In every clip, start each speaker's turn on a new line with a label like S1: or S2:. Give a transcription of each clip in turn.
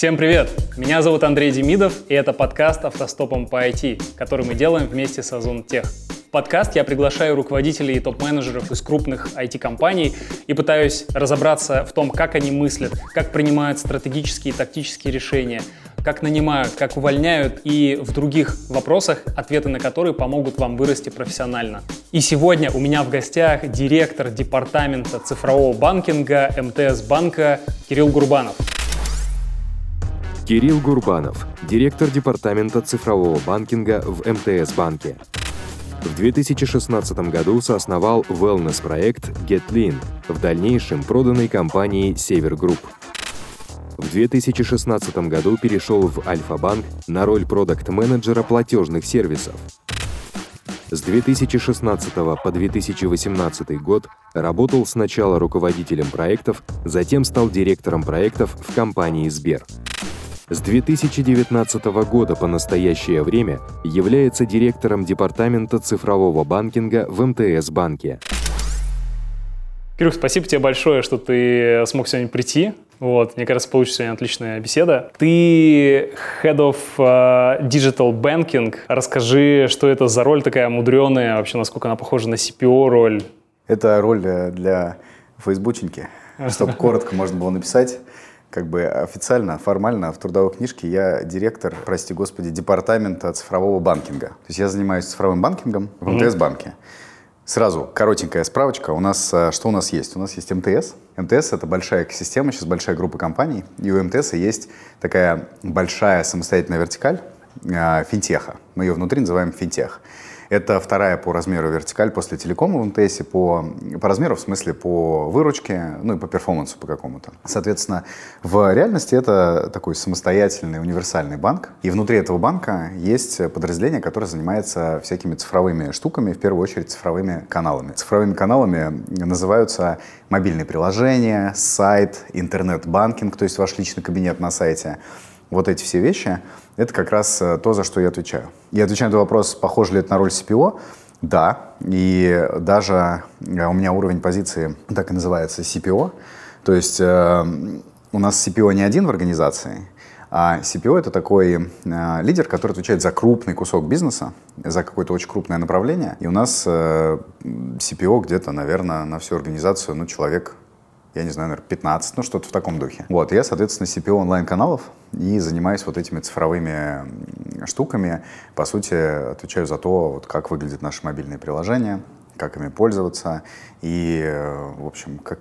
S1: Всем привет! Меня зовут Андрей Демидов, и это подкаст «Автостопом по IT», который мы делаем вместе с Озон Тех. В подкаст я приглашаю руководителей и топ-менеджеров из крупных IT-компаний и пытаюсь разобраться в том, как они мыслят, как принимают стратегические и тактические решения, как нанимают, как увольняют и в других вопросах, ответы на которые помогут вам вырасти профессионально. И сегодня у меня в гостях директор департамента цифрового банкинга МТС банка Кирилл Гурбанов.
S2: Кирилл Гурбанов, директор департамента цифрового банкинга в МТС банке. В 2016 году соосновал wellness-проект GetLean, в дальнейшем проданной компанией Север Групп. В 2016 году перешел в Альфа-банк на роль продакт-менеджера платежных сервисов. С 2016 по 2018 год работал сначала руководителем проектов, затем стал директором проектов в компании Сбер. С 2019 года по настоящее время является директором департамента цифрового банкинга в МТС банке.
S1: Кирюх, спасибо тебе большое, что ты смог сегодня прийти. Вот, мне кажется, получится сегодня отличная беседа. Ты Head of uh, Digital Banking. Расскажи, что это за роль такая мудреная, вообще, насколько она похожа на CPO роль?
S3: Это роль э, для фейсбученьки, чтобы коротко можно было написать как бы официально, формально в трудовой книжке я директор, прости господи, департамента цифрового банкинга. То есть я занимаюсь цифровым банкингом в МТС-банке. Сразу коротенькая справочка. У нас э, что у нас есть? У нас есть МТС. МТС это большая экосистема, сейчас большая группа компаний. И у МТС есть такая большая самостоятельная вертикаль э, финтеха. Мы ее внутри называем финтех. Это вторая по размеру вертикаль после телекома в МТС, по, по размеру, в смысле по выручке, ну и по перформансу по какому-то. Соответственно, в реальности это такой самостоятельный универсальный банк, и внутри этого банка есть подразделение, которое занимается всякими цифровыми штуками, в первую очередь цифровыми каналами. Цифровыми каналами называются мобильные приложения, сайт, интернет-банкинг, то есть ваш личный кабинет на сайте, вот эти все вещи, это как раз э, то, за что я отвечаю. Я отвечаю на вопрос, похож ли это на роль CPO. Да, и даже э, у меня уровень позиции так и называется CPO. То есть э, у нас CPO не один в организации, а CPO это такой э, лидер, который отвечает за крупный кусок бизнеса, за какое-то очень крупное направление. И у нас э, CPO где-то, наверное, на всю организацию, ну, человек я не знаю, наверное, 15, ну что-то в таком духе. Вот, я, соответственно, CPO онлайн-каналов и занимаюсь вот этими цифровыми штуками. По сути, отвечаю за то, вот, как выглядят наши мобильные приложения, как ими пользоваться и, в общем, как,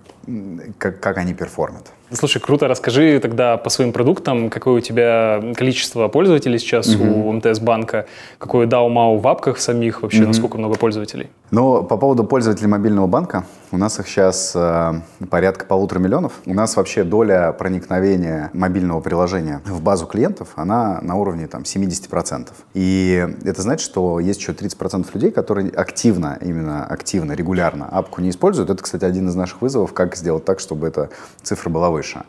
S3: как, как они перформят.
S1: Слушай, круто. Расскажи тогда по своим продуктам, какое у тебя количество пользователей сейчас mm-hmm. у МТС банка, какое DAO-MAU в апках самих, вообще mm-hmm. насколько много пользователей?
S3: Ну, по поводу пользователей мобильного банка, у нас их сейчас э, порядка полутора миллионов. У нас вообще доля проникновения мобильного приложения в базу клиентов, она на уровне там 70%. И это значит, что есть еще 30% людей, которые активно, именно активно, регулярно апку не используют. Это, кстати, один из наших вызовов, как сделать так, чтобы эта цифра была выше.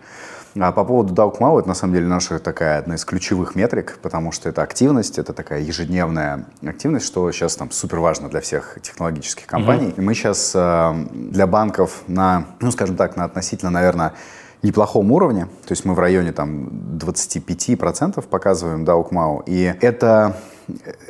S3: А по поводу DAUKMAU, это на самом деле наша такая одна из ключевых метрик, потому что это активность, это такая ежедневная активность, что сейчас там супер важно для всех технологических компаний. Mm-hmm. И мы сейчас э, для банков на, ну скажем так, на относительно, наверное, неплохом уровне, то есть мы в районе там 25% показываем DAUKMAU, и это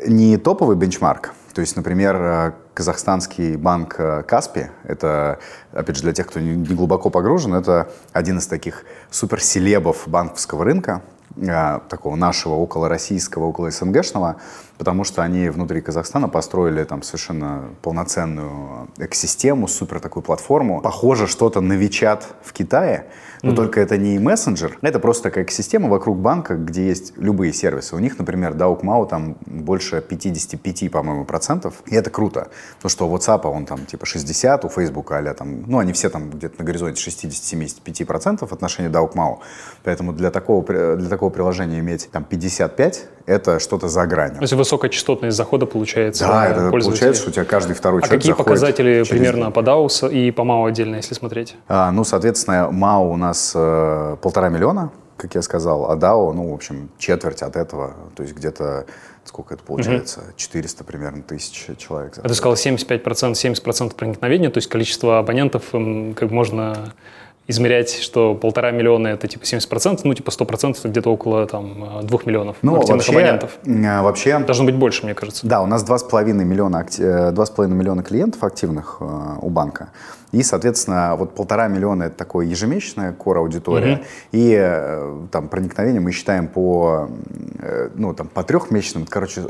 S3: не топовый бенчмарк, то есть, например, э, казахстанский банк э, Каспи, это, опять же, для тех, кто не глубоко погружен, это один из таких суперселебов банковского рынка, э, такого нашего, около российского, около СНГшного, потому что они внутри Казахстана построили там совершенно полноценную экосистему, супер такую платформу. Похоже что-то на Вичат в Китае, но mm-hmm. только это не мессенджер, это просто такая экосистема вокруг банка, где есть любые сервисы. У них, например, DAUKMAU там больше 55, по-моему, процентов, и это круто. То, что у WhatsApp он там типа 60, у Facebook а там, ну, они все там где-то на горизонте 60-75 процентов отношения DAUKMAU. Поэтому для такого, для такого приложения иметь там 55, это что-то за гранью. То
S1: есть высокая частотность захода получается
S3: Да, это получается, что у тебя каждый второй
S1: а
S3: человек
S1: какие показатели примерно по DAO и по MAU отдельно, если смотреть?
S3: А, ну, соответственно, MAU у нас э, полтора миллиона, как я сказал, а DAO, ну, в общем, четверть от этого, то есть где-то, сколько это получается, 400 примерно тысяч человек.
S1: А ты сказал 75%, 70% проникновения, то есть количество абонентов как можно измерять, что полтора миллиона это типа 70%, ну типа 100% это где-то около там 2 миллионов
S3: ну, активных вообще, абонентов.
S1: Вообще... Должно быть больше, мне кажется.
S3: Да, у нас 2,5 миллиона, 2,5 миллиона клиентов активных у банка. И, соответственно, вот полтора миллиона это такое ежемесячная кор-аудитория. Угу. И э, там проникновение мы считаем по, э, ну, там, по трехмесячным, короче,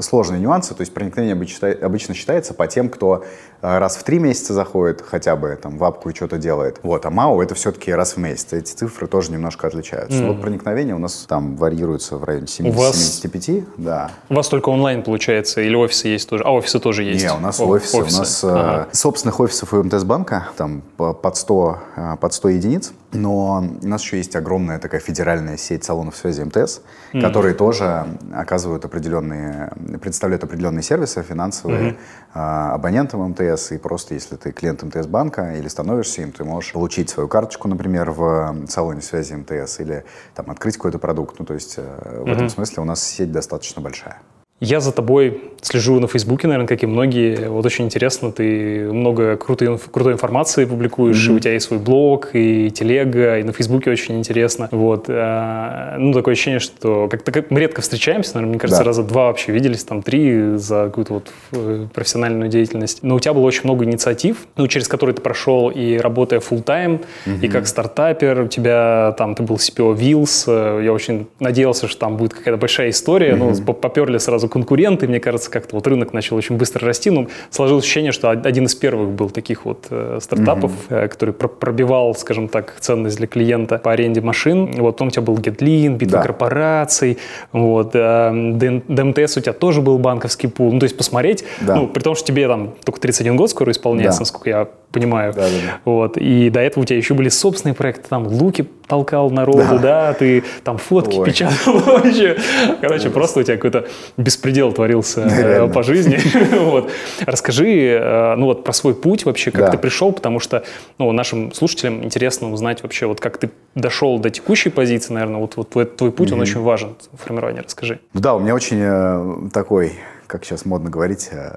S3: сложные нюансы. То есть проникновение обычно, обычно считается по тем, кто э, раз в три месяца заходит хотя бы там в апку и что-то делает. Вот, а МАУ это все-таки раз в месяц. Эти цифры тоже немножко отличаются. Mm. Вот проникновение у нас там варьируется в районе 70, у вас... 75, да.
S1: У вас только онлайн получается или офисы есть тоже? А офисы тоже есть?
S3: Не, у нас О, офисы. офисы. У нас ага. собственных офисов у МТС банка там под 100, э, под 100 единиц. Но у нас еще есть огромная такая федеральная сеть салонов связи МТС, mm. которые тоже оказывают определенные, представляют определенные сервисы финансовые mm-hmm. абонентам МТС. И просто если ты клиент МТС банка или становишься им, ты можешь получить свою карточку, например, в салоне связи МТС или там открыть какой-то продукт. Ну, то есть mm-hmm. в этом смысле у нас сеть достаточно большая.
S1: Я за тобой слежу на Фейсбуке, наверное, как и многие. Вот очень интересно, ты много крутой, крутой информации публикуешь, mm-hmm. у тебя есть свой блог, и телега, и на Фейсбуке очень интересно. Вот. А, ну, такое ощущение, что как-то как мы редко встречаемся, наверное, мне кажется, да. раза два вообще виделись, там три за какую-то вот э, профессиональную деятельность. Но у тебя было очень много инициатив, ну, через которые ты прошел и работая full time mm-hmm. и как стартапер, у тебя там, ты был CPO Wheels, я очень надеялся, что там будет какая-то большая история, mm-hmm. ну, поперли сразу конкуренты, мне кажется, как-то вот рынок начал очень быстро расти, но сложилось ощущение, что один из первых был таких вот э, стартапов, mm-hmm. э, который про- пробивал, скажем так, ценность для клиента по аренде машин. Вот потом у тебя был GetLean, битва да. корпораций, вот, э, ДМТС у тебя тоже был банковский пул. Ну, то есть посмотреть, да. ну, при том, что тебе там только 31 год скоро исполняется, да. насколько я понимаю. Да, да, да. Вот. И до этого у тебя еще были собственные проекты, там луки толкал народу, да, да ты там фотки Ой. печатал вообще. Короче, просто у тебя какой-то беспредел творился да, по жизни. вот. Расскажи э, ну, вот, про свой путь вообще, как да. ты пришел, потому что ну, нашим слушателям интересно узнать вообще, вот как ты дошел до текущей позиции, наверное, вот, вот твой, твой путь, mm-hmm. он очень важен в формировании. Расскажи.
S3: Да, у меня очень э, такой как сейчас модно говорить, э,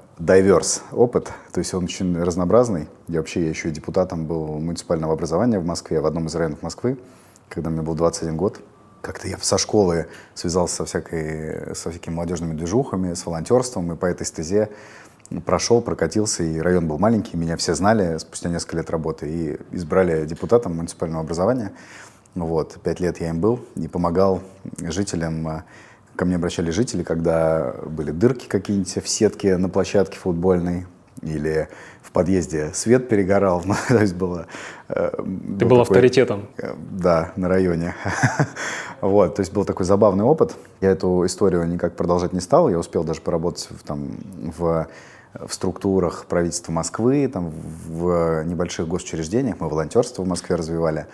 S3: опыт. То есть он очень разнообразный. Я вообще я еще и депутатом был муниципального образования в Москве, в одном из районов Москвы, когда мне был 21 год. Как-то я со школы связался со, всякой, со всякими молодежными движухами, с волонтерством, и по этой стезе прошел, прокатился, и район был маленький, меня все знали спустя несколько лет работы, и избрали депутатом муниципального образования. Вот, пять лет я им был и помогал жителям э, Ко мне обращались жители, когда были дырки какие-нибудь в сетке на площадке футбольной или в подъезде свет перегорал. Ну, то есть было...
S1: Э, Ты был, был такой, авторитетом.
S3: Э, да, на районе. вот, то есть был такой забавный опыт. Я эту историю никак продолжать не стал. Я успел даже поработать в, там, в в структурах правительства Москвы, там, в небольших госучреждениях. Мы волонтерство в Москве развивали.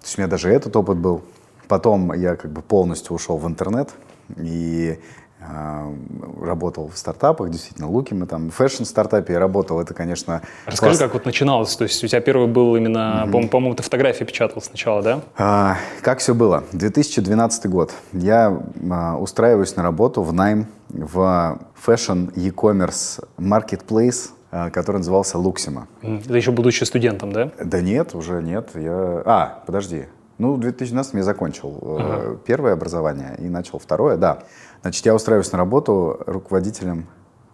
S3: То есть у меня даже этот опыт был. Потом я как бы полностью ушел в интернет и э, работал в стартапах, действительно, Луки мы там в fashion -стартапе я работал, это, конечно...
S1: Расскажи, класс. как вот начиналось, то есть у тебя первый был именно, mm-hmm. по-моему, ты фотографии печатал сначала, да?
S3: А, как все было? 2012 год. Я а, устраиваюсь на работу в найм в fashion e-commerce marketplace, а, который назывался Луксима.
S1: Это еще будучи студентом, да?
S3: Да нет, уже нет. Я... А, подожди. Ну, в 2012 я закончил uh-huh. первое образование и начал второе, да. Значит, я устраиваюсь на работу руководителем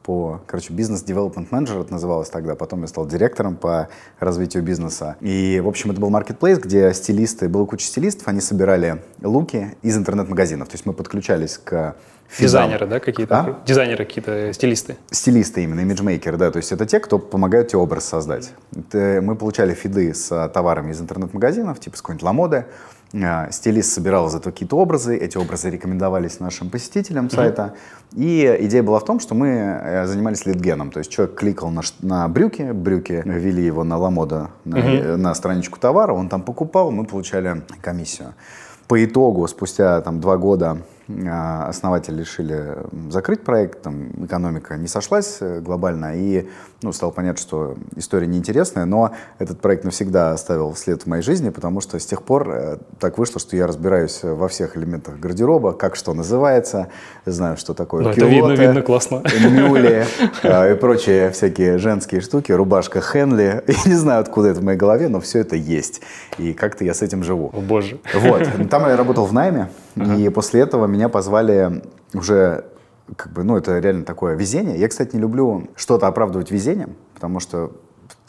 S3: по, короче, business development manager это называлось тогда. Потом я стал директором по развитию бизнеса. И, в общем, это был маркетплейс, где стилисты, было куча стилистов, они собирали луки из интернет-магазинов. То есть мы подключались к
S1: Фидам. Дизайнеры, да, какие-то? А? Дизайнеры какие-то, стилисты?
S3: Стилисты именно, имиджмейкеры, да. То есть это те, кто помогают тебе образ создать. Это мы получали фиды с товарами из интернет-магазинов, типа с какой-нибудь Ламоды. А, стилист собирал из этого какие-то образы, эти образы рекомендовались нашим посетителям сайта. Mm-hmm. И идея была в том, что мы э, занимались лидгеном. То есть человек кликал на, на брюки, брюки ввели его на Ламода, на, mm-hmm. на страничку товара, он там покупал, мы получали комиссию. По итогу, спустя там, два года а, основатели решили закрыть проект, там экономика не сошлась э, глобально, и ну, стало понятно, что история неинтересная, но этот проект навсегда оставил след в моей жизни, потому что с тех пор э, так вышло, что я разбираюсь во всех элементах гардероба, как что называется, знаю, что такое
S1: ну, это видно, видно, классно.
S3: мюли э, и прочие всякие женские штуки, рубашка Хенли. Я не знаю, откуда это в моей голове, но все это есть. И как-то я с этим живу.
S1: О, боже.
S3: Вот. Там я работал в найме, и после этого меня позвали уже как бы, ну, это реально такое везение. Я, кстати, не люблю что-то оправдывать везением, потому что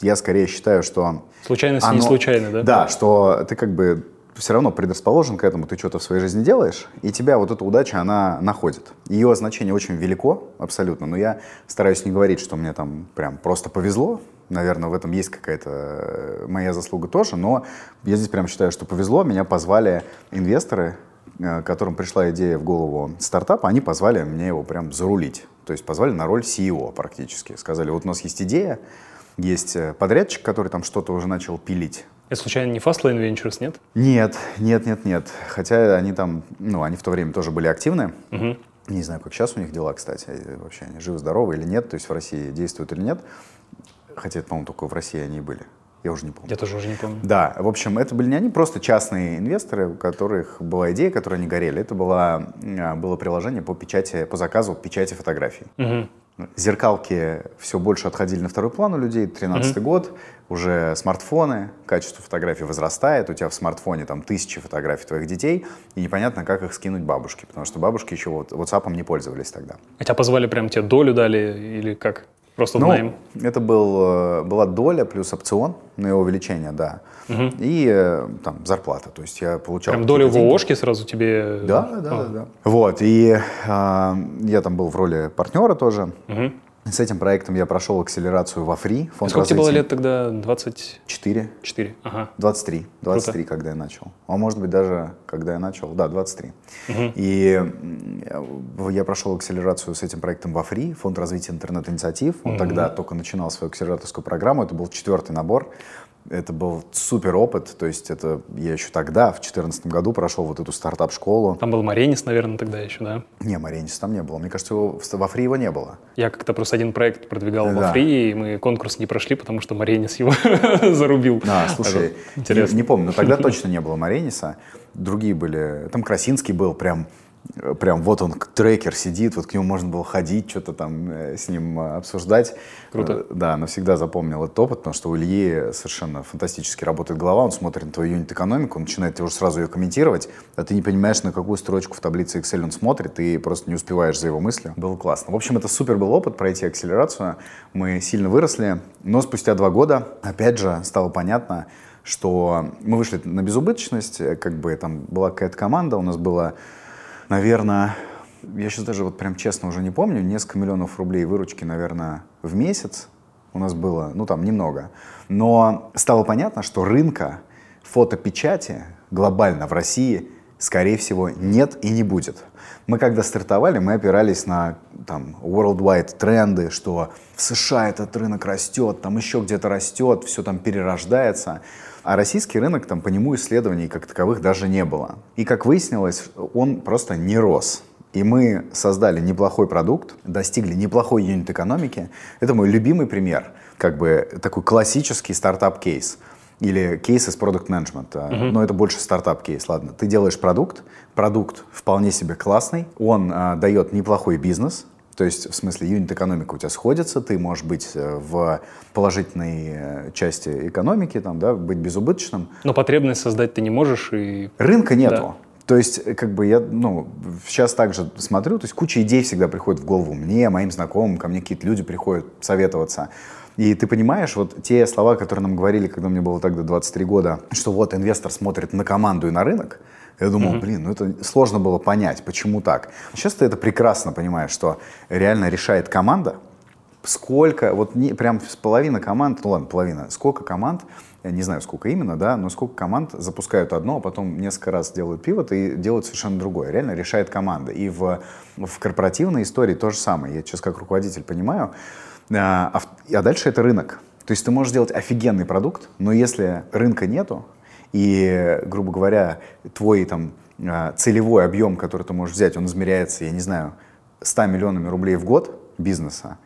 S3: я скорее считаю, что...
S1: Случайность оно, не случайно, да?
S3: Да, что ты как бы все равно предрасположен к этому, ты что-то в своей жизни делаешь, и тебя вот эта удача, она находит. Ее значение очень велико, абсолютно, но я стараюсь не говорить, что мне там прям просто повезло, наверное, в этом есть какая-то э, моя заслуга тоже, но я здесь прям считаю, что повезло, меня позвали инвесторы, которым пришла идея в голову стартапа, они позвали мне его прям зарулить. То есть позвали на роль CEO практически. Сказали, вот у нас есть идея, есть э, подрядчик, который там что-то уже начал пилить.
S1: Это случайно не Fastlane Ventures, нет?
S3: Нет, нет, нет, нет. Хотя они там, ну, они в то время тоже были активны. Угу. Не знаю, как сейчас у них дела, кстати, вообще они живы-здоровы или нет, то есть в России действуют или нет. Хотя, по-моему, только в России они и были. Я уже не помню.
S1: Я тоже уже не помню.
S3: Да, в общем, это были не они, просто частные инвесторы, у которых была идея, которой они горели. Это было, а, было приложение по печати, по заказу печати фотографий. Угу. Зеркалки все больше отходили на второй план у людей. 13 угу. год, уже смартфоны, качество фотографий возрастает, у тебя в смартфоне там тысячи фотографий твоих детей, и непонятно, как их скинуть бабушке, потому что бабушки еще вот WhatsApp не пользовались тогда.
S1: А тебя позвали прям тебе долю дали или как? Просто ну, найм?
S3: Это был, э, была доля плюс опцион на его увеличение, да. Угу. И э, там зарплата. То есть я получал...
S1: Прям долю в ООшке сразу тебе...
S3: Да, да, да. да. Вот, и э, я там был в роли партнера тоже. Угу. С этим проектом я прошел акселерацию во Фри.
S1: Фонд сколько тебе было лет тогда? 24?
S3: 4. Ага. 23. 23, Круто. когда я начал. А может быть даже, когда я начал, да, 23. Угу. И я прошел акселерацию с этим проектом во Фри, Фонд развития интернет-инициатив. Он угу. тогда только начинал свою акселераторскую программу. Это был четвертый набор это был супер опыт, то есть это я еще тогда, в 2014 году, прошел вот эту стартап-школу.
S1: Там был Маренис, наверное, тогда еще, да?
S3: Не, Маренис там не было. Мне кажется, его, во Фри его не было.
S1: Я как-то просто один проект продвигал да. во Фри, и мы конкурс не прошли, потому что Маренис его зарубил.
S3: Да, слушай, интересно. Не, не помню, но тогда точно не было Марениса. Другие были, там Красинский был прям прям вот он, трекер сидит, вот к нему можно было ходить, что-то там э, с ним э, обсуждать.
S1: Круто.
S3: Э, да, навсегда запомнил этот опыт, потому что у Ильи совершенно фантастически работает голова, он смотрит на твою юнит-экономику, он начинает уже сразу ее комментировать, а ты не понимаешь, на какую строчку в таблице Excel он смотрит, и просто не успеваешь за его мыслью. Было классно. В общем, это супер был опыт пройти акселерацию, мы сильно выросли, но спустя два года, опять же, стало понятно, что мы вышли на безубыточность, как бы там была какая-то команда, у нас было наверное, я сейчас даже вот прям честно уже не помню, несколько миллионов рублей выручки, наверное, в месяц у нас было, ну там немного. Но стало понятно, что рынка фотопечати глобально в России, скорее всего, нет и не будет. Мы когда стартовали, мы опирались на там worldwide тренды, что в США этот рынок растет, там еще где-то растет, все там перерождается. А российский рынок, там по нему исследований как таковых даже не было. И как выяснилось, он просто не рос. И мы создали неплохой продукт, достигли неплохой unit экономики. Это мой любимый пример, как бы такой классический стартап-кейс или кейс из продукт менеджмента, uh-huh. но это больше стартап кейс. Ладно, ты делаешь продукт, продукт вполне себе классный, он а, дает неплохой бизнес, то есть, в смысле, юнит-экономика у тебя сходится, ты можешь быть э, в положительной э, части экономики, там, да, быть безубыточным.
S1: Но потребность создать ты не можешь и...
S3: Рынка нету. Да. То есть, э, как бы я, ну, сейчас также смотрю, то есть куча идей всегда приходит в голову мне, моим знакомым, ко мне какие-то люди приходят советоваться. И ты понимаешь, вот те слова, которые нам говорили, когда мне было тогда 23 года, что вот инвестор смотрит на команду и на рынок, я думал, mm-hmm. блин, ну это сложно было понять, почему так. Сейчас ты это прекрасно понимаешь, что реально решает команда, сколько, вот не, прям половина команд, ну ладно, половина, сколько команд, я не знаю, сколько именно, да, но сколько команд запускают одно, а потом несколько раз делают пивот и делают совершенно другое. Реально решает команда. И в, в корпоративной истории то же самое. Я сейчас как руководитель понимаю. А, а, а дальше это рынок. То есть ты можешь сделать офигенный продукт, но если рынка нету, и, грубо говоря, твой там э, целевой объем, который ты можешь взять, он измеряется, я не знаю, 100 миллионами рублей в год бизнеса,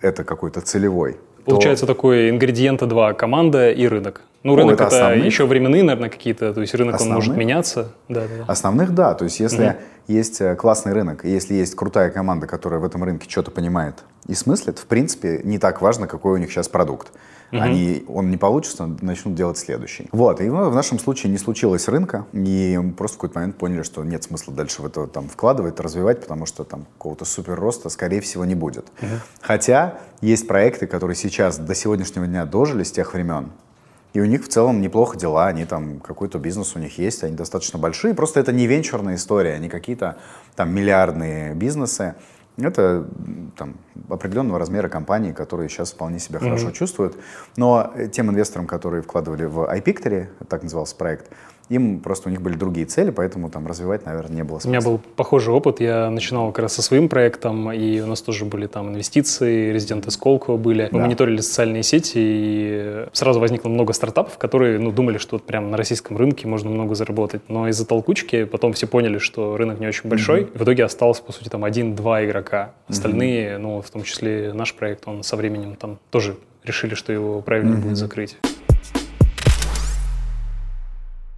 S3: это какой-то целевой.
S1: Получается то... такой ингредиента два – команда и рынок. Ну, рынок это, это еще временные, наверное, какие-то, то есть рынок основных? он может меняться.
S3: Да, да. Основных, да. То есть если угу. есть э, классный рынок, если есть крутая команда, которая в этом рынке что-то понимает и смыслит, в принципе, не так важно, какой у них сейчас продукт. Угу. Они, он не получится, начнут делать следующий. Вот, и ну, в нашем случае не случилось рынка, и мы просто в какой-то момент поняли, что нет смысла дальше в это там вкладывать, развивать, потому что там какого-то супер роста, скорее всего, не будет. Угу. Хотя есть проекты, которые сейчас до сегодняшнего дня дожили с тех времен, и у них в целом неплохо дела, они там, какой-то бизнес у них есть, они достаточно большие. Просто это не венчурная история, не какие-то там миллиардные бизнесы. Это там, определенного размера компании, которые сейчас вполне себя mm-hmm. хорошо чувствуют. Но тем инвесторам, которые вкладывали в iPictory, так назывался проект, им просто у них были другие цели, поэтому там развивать, наверное, не было
S1: смысла. У меня был похожий опыт. Я начинал как раз со своим проектом, и у нас тоже были там инвестиции, резиденты Сколково были. Мы да. мониторили социальные сети, и сразу возникло много стартапов, которые ну, думали, что вот прям на российском рынке можно много заработать. Но из-за толкучки потом все поняли, что рынок не очень большой. Mm-hmm. И в итоге осталось, по сути, там один-два игрока. Остальные, mm-hmm. ну, в том числе наш проект, он со временем там тоже решили, что его правильно mm-hmm. будет закрыть.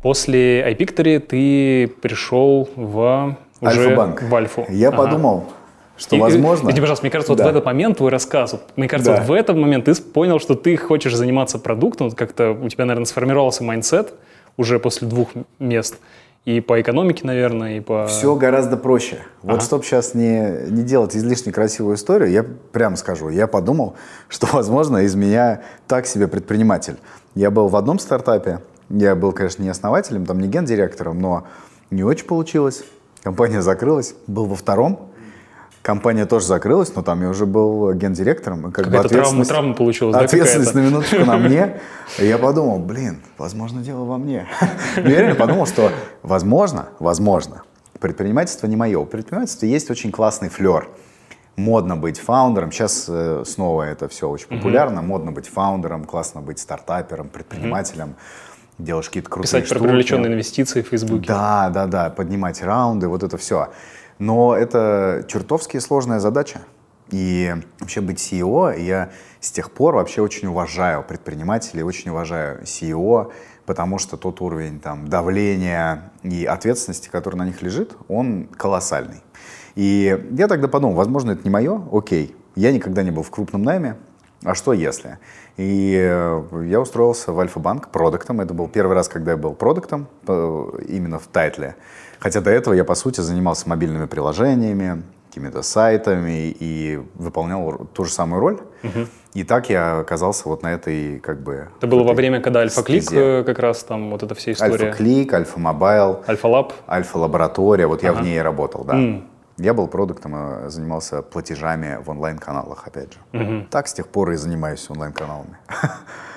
S1: После iPictory ты пришел в уже
S3: Альфа-банк.
S1: в Альфу.
S3: Я ага. подумал, что и, возможно...
S1: Извини, пожалуйста, мне кажется, да. вот в этот момент твой рассказ, вот, мне кажется, да. вот в этот момент ты понял, что ты хочешь заниматься продуктом, вот как-то у тебя, наверное, сформировался mindset уже после двух мест, и по экономике, наверное, и по...
S3: Все гораздо проще. Вот ага. чтобы сейчас не, не делать излишне красивую историю, я прямо скажу, я подумал, что, возможно, из меня так себе предприниматель. Я был в одном стартапе, я был, конечно, не основателем, там не гендиректором, но не очень получилось. Компания закрылась. Был во втором. Компания тоже закрылась, но там я уже был гендиректором.
S1: И как бы ответственность, травма, травма получилась,
S3: Ответственность да, на минуточку на мне. И я подумал, блин, возможно, дело во мне. Но я реально подумал, что возможно, возможно, предпринимательство не мое. У предпринимательства есть очень классный флер. Модно быть фаундером. Сейчас э, снова это все очень популярно. Модно быть фаундером, классно быть стартапером, предпринимателем делаешь какие-то крутые
S1: Писать
S3: штуки.
S1: про привлеченные инвестиции в Фейсбуке.
S3: Да, да, да, поднимать раунды, вот это все. Но это чертовски сложная задача. И вообще быть CEO, я с тех пор вообще очень уважаю предпринимателей, очень уважаю CEO, потому что тот уровень там, давления и ответственности, который на них лежит, он колоссальный. И я тогда подумал, возможно, это не мое, окей. Я никогда не был в крупном найме, а что если? И э, я устроился в Альфа-банк продуктом. Это был первый раз, когда я был продуктом, именно в тайтле. Хотя до этого я, по сути, занимался мобильными приложениями, какими-то сайтами и выполнял ту же самую роль. Угу. И так я оказался вот на этой как бы...
S1: Это было во время, когда Альфа-клик э, как раз там вот эта вся история?
S3: Альфа-клик, Альфа-мобайл.
S1: Альфа-лаб?
S3: Альфа-лаборатория. Вот ага. я в ней работал, да. М-м. Я был продуктом, э, занимался платежами в онлайн-каналах, опять же. Угу. Так с тех пор и занимаюсь онлайн-каналами.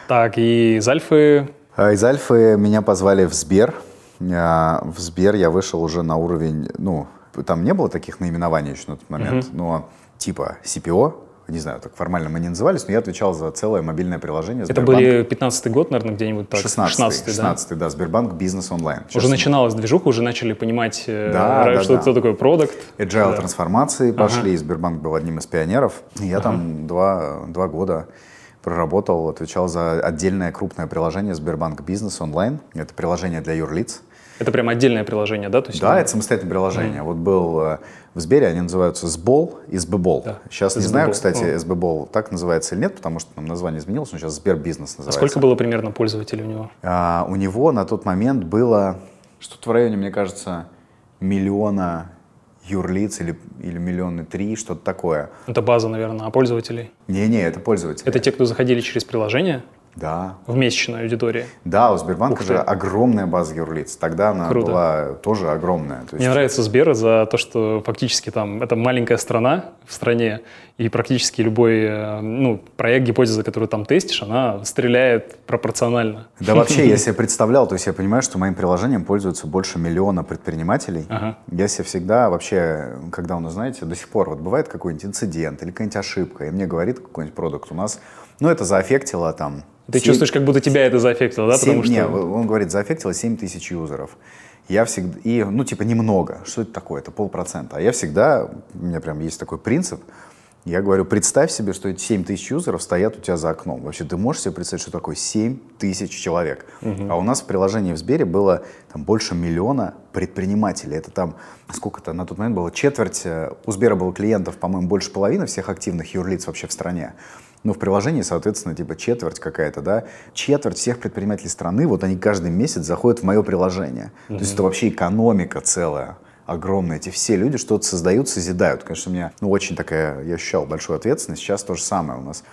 S1: Так, и из Альфы?
S3: А, из Альфы меня позвали в Сбер. А, в Сбер я вышел уже на уровень, ну, там не было таких наименований еще на тот момент, угу. но типа CPO, не знаю, так формально мы не назывались, но я отвечал за целое мобильное приложение
S1: Сбербанк. Это были 15 год, наверное, где-нибудь так?
S3: 16 16 да? 16 да, Сбербанк Бизнес Онлайн.
S1: Уже начиналась движуха, уже начали понимать, э, да, да, что, да. что такое продукт.
S3: Agile да. трансформации пошли, ага. Сбербанк был одним из пионеров. И я ага. там два, два года проработал, отвечал за отдельное крупное приложение Сбербанк Бизнес Онлайн. Это приложение для юрлиц.
S1: Это прям отдельное приложение, да? То
S3: есть да, это самостоятельное приложение. Mm. Вот был э, в Сбере, они называются Сбол и СББол. Да. Сейчас не знаю, кстати. СББол так называется или нет, потому что там название изменилось, но сейчас Сбер Бизнес называется.
S1: А сколько было примерно пользователей у него?
S3: А, у него на тот момент было что-то в районе, мне кажется, миллиона юрлиц или, или миллионы три, что-то такое.
S1: Это база, наверное, а пользователей?
S3: Не-не, это пользователи.
S1: Это те, кто заходили через приложение?
S3: Да.
S1: В месячной аудитории.
S3: Да, у Сбербанка же огромная база юрлиц. Тогда она Круто. была тоже огромная.
S1: То есть... Мне нравится Сбер за то, что фактически там это маленькая страна в стране, и практически любой э, ну, проект, гипотеза, которую там тестишь, она стреляет пропорционально.
S3: Да вообще, я себе представлял, то есть я понимаю, что моим приложением пользуются больше миллиона предпринимателей. Ага. Я себе всегда вообще, когда, ну знаете, до сих пор вот бывает какой-нибудь инцидент или какая-нибудь ошибка, и мне говорит какой-нибудь продукт, у нас, ну это заэффектило там
S1: ты 7... чувствуешь, как будто тебя это заэффектило, да?
S3: 7... Потому что... Нет, он говорит, заэффектило 7 тысяч юзеров. Я всегда, и, ну, типа, немного. Что это такое? Это полпроцента. А я всегда, у меня прям есть такой принцип, я говорю, представь себе, что эти 7 тысяч юзеров стоят у тебя за окном. Вообще, ты можешь себе представить, что такое 7 тысяч человек? Угу. А у нас в приложении в Сбере было там больше миллиона предпринимателей. Это там, сколько-то на тот момент было, четверть, э, у Сбера было клиентов, по-моему, больше половины всех активных юрлиц вообще в стране. Ну, в приложении, соответственно, типа четверть какая-то, да. Четверть всех предпринимателей страны, вот они каждый месяц заходят в мое приложение. Угу. То есть это вообще экономика целая огромные. Эти все люди что-то создают, созидают. Конечно, у меня ну, очень такая, я ощущал большую ответственность. Сейчас то же самое у нас.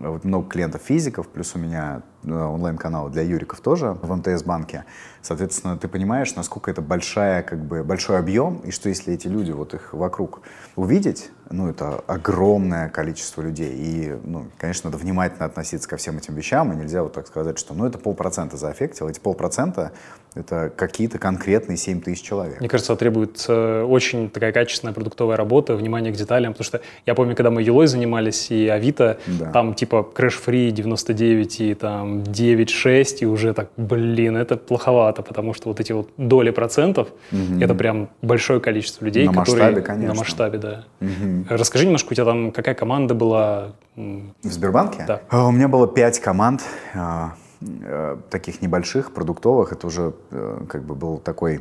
S3: Вот много клиентов физиков, плюс у меня э, онлайн-канал для юриков тоже в МТС-банке. Соответственно, ты понимаешь, насколько это большая, как бы, большой объем, и что если эти люди, вот их вокруг увидеть, ну, это огромное количество людей. И, ну, конечно, надо внимательно относиться ко всем этим вещам, и нельзя вот так сказать, что, ну, это полпроцента заэффектило. Эти полпроцента — это какие-то конкретные 7 тысяч человек.
S1: Мне кажется, требуется очень такая качественная продуктовая работа, внимание к деталям, потому что я помню, когда мы Елой занимались и Авито, да. там типа crash-free 99 и там 9.6, и уже так, блин, это плоховато, потому что вот эти вот доли процентов, угу. это прям большое количество людей,
S3: на
S1: которые...
S3: масштабе, конечно.
S1: На масштабе, да. Угу. Расскажи немножко, у тебя там какая команда была?
S3: В Сбербанке?
S1: Да.
S3: А, у меня было пять команд, а, таких небольших, продуктовых. Это уже э, как бы был такой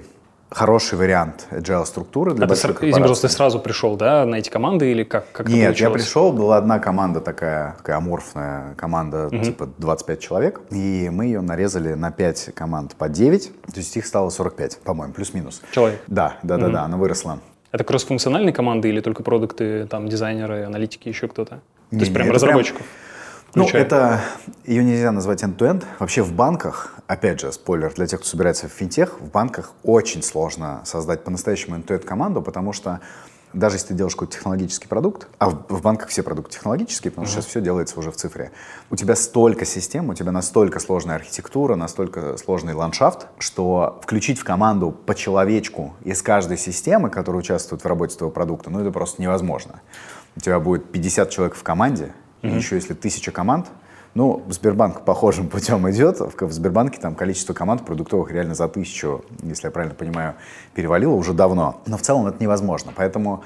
S3: хороший вариант agile структуры для а больших
S1: ты, извини, ты сразу пришел, да, на эти команды или как, как
S3: Нет, я пришел, была одна команда такая, такая аморфная команда, угу. типа 25 человек, и мы ее нарезали на 5 команд по 9, то есть их стало 45, по-моему, плюс-минус.
S1: Человек?
S3: Да, да, угу. да, да, она выросла.
S1: Это кроссфункциональные команды или только продукты, там, дизайнеры, аналитики, еще кто-то? То есть прям разработчиков?
S3: Прям, ну, это, ее нельзя назвать end-to-end. Вообще в банках, опять же, спойлер для тех, кто собирается в финтех, в банках очень сложно создать по-настоящему end-to-end команду, потому что даже если ты делаешь какой-то технологический продукт, а в, в банках все продукты технологические, потому что uh-huh. сейчас все делается уже в цифре, у тебя столько систем, у тебя настолько сложная архитектура, настолько сложный ландшафт, что включить в команду по человечку из каждой системы, которая участвует в работе твоего продукта, ну это просто невозможно. У тебя будет 50 человек в команде, и еще если тысяча команд, ну, Сбербанк похожим путем идет. В Сбербанке там количество команд продуктовых реально за тысячу, если я правильно понимаю, перевалило уже давно. Но в целом это невозможно. Поэтому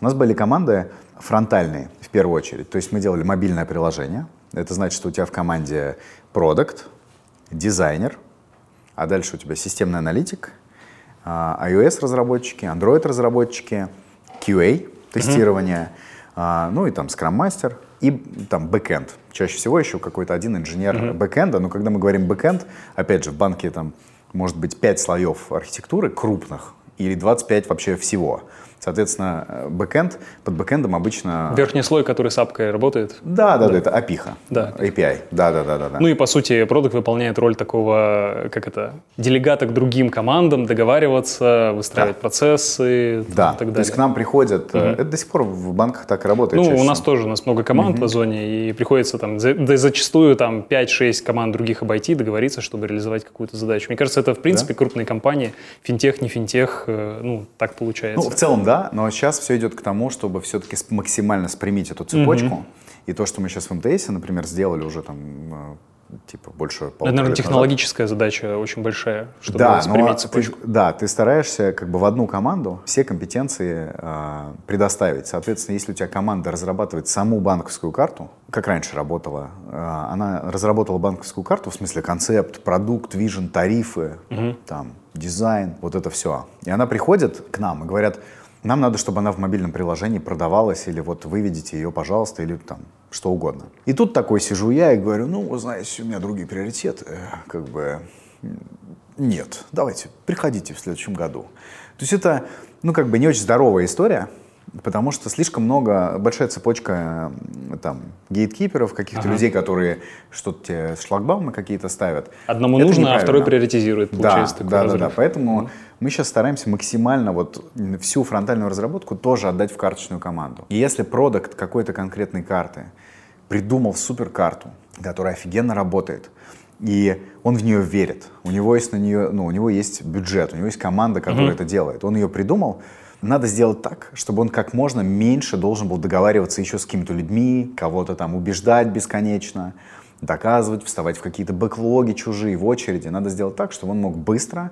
S3: у нас были команды фронтальные в первую очередь. То есть мы делали мобильное приложение. Это значит, что у тебя в команде продукт, дизайнер, а дальше у тебя системный аналитик, а, iOS-разработчики, Android-разработчики, QA, тестирование, mm-hmm. ну и там Scrum -мастер, и там backend. Чаще всего еще какой-то один инженер угу. backend а, но когда мы говорим backend, опять же, в банке там может быть 5 слоев архитектуры крупных или 25 вообще всего. Соответственно, э, backend, под backend ом обычно...
S1: Верхний слой, который с апкой работает.
S3: Да, да, да, это API.
S1: Да.
S3: API. Да, да, да, да, да.
S1: Ну и по сути продукт выполняет роль такого, как это, делегата к другим командам, договариваться, выстраивать да. процессы
S3: да.
S1: и так далее.
S3: То есть к нам приходят, угу. это до сих пор в банках так работает.
S1: Ну, у нас тоже, у нас много команд угу. по зоне, и приходится там, да зачастую там 5-6 команд других обойти, договориться, чтобы реализовать какую-то задачу. Мне кажется, это в принципе да? крупные компании, финтех, не финтех, э, ну, так получается.
S3: Ну, в целом, да, но сейчас все идет к тому, чтобы все-таки максимально спрямить эту цепочку. Угу. И то, что мы сейчас в МТС, например, сделали уже там э, типа больше
S1: Это, наверное, технологическая назад. задача очень большая, чтобы
S3: да,
S1: спрямить цепочку.
S3: Ты, да, ты стараешься как бы в одну команду все компетенции э, предоставить. Соответственно, если у тебя команда разрабатывает саму банковскую карту, как раньше работала, э, она разработала банковскую карту, в смысле концепт, продукт, вижен, тарифы, угу. там, дизайн, вот это все. И она приходит к нам и говорят, нам надо, чтобы она в мобильном приложении продавалась, или вот выведите ее, пожалуйста, или там что угодно. И тут такой сижу я и говорю, ну, вы знаете, у меня другие приоритеты, как бы нет, давайте, приходите в следующем году. То есть это, ну, как бы не очень здоровая история, потому что слишком много, большая цепочка там гейткиперов, каких-то ага. людей, которые что-то тебе шлагбаумы какие-то ставят.
S1: Одному это нужно, а второй приоритизирует,
S3: получается. Да, да, да, да, поэтому mm. Мы сейчас стараемся максимально вот всю фронтальную разработку тоже отдать в карточную команду. И если продукт какой-то конкретной карты придумал суперкарту, которая офигенно работает, и он в нее верит, у него есть на нее, ну, у него есть бюджет, у него есть команда, которая mm-hmm. это делает, он ее придумал, надо сделать так, чтобы он как можно меньше должен был договариваться еще с какими-то людьми, кого-то там убеждать бесконечно, доказывать, вставать в какие-то бэклоги чужие, в очереди. Надо сделать так, чтобы он мог быстро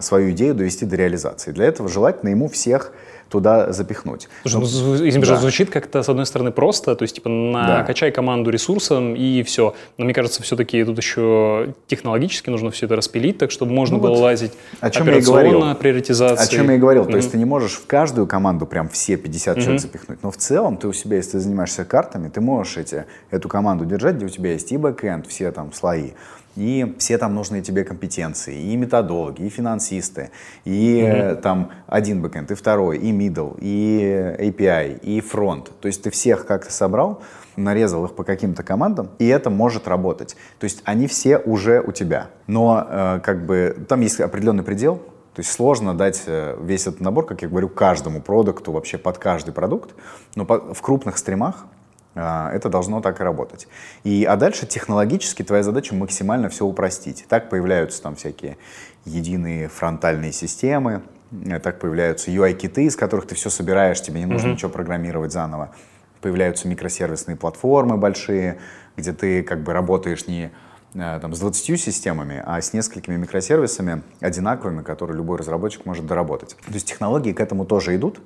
S3: свою идею довести до реализации. Для этого желательно ему всех туда запихнуть.
S1: Слушай, ну, ну извини, да. звучит как-то, с одной стороны, просто, то есть, типа, накачай да. команду ресурсом и все. Но мне кажется, все-таки тут еще технологически нужно все это распилить, так чтобы можно ну, было вот лазить
S3: о чем я и говорил.
S1: приоритизации.
S3: О чем я и говорил. Mm-hmm. То есть ты не можешь в каждую команду прям все 50 mm-hmm. человек запихнуть. Но в целом ты у себя, если ты занимаешься картами, ты можешь эти, эту команду держать, где у тебя есть и бэкэнд, все там слои, и все там нужные тебе компетенции, и методологи, и финансисты, и mm-hmm. там один бэкэнд, и второй, и middle, и API, и фронт. То есть ты всех как-то собрал, нарезал их по каким-то командам, и это может работать. То есть они все уже у тебя. Но э, как бы там есть определенный предел, то есть сложно дать э, весь этот набор, как я говорю, каждому продукту, вообще под каждый продукт. Но в крупных стримах это должно так и работать. И, а дальше технологически твоя задача максимально все упростить. Так появляются там всякие единые фронтальные системы, э, так появляются UI-киты, из которых ты все собираешь, тебе не нужно mm-hmm. ничего программировать заново. Появляются микросервисные платформы большие, где ты как бы работаешь не э, там, с 20 системами, а с несколькими микросервисами одинаковыми, которые любой разработчик может доработать. То есть технологии к этому тоже идут.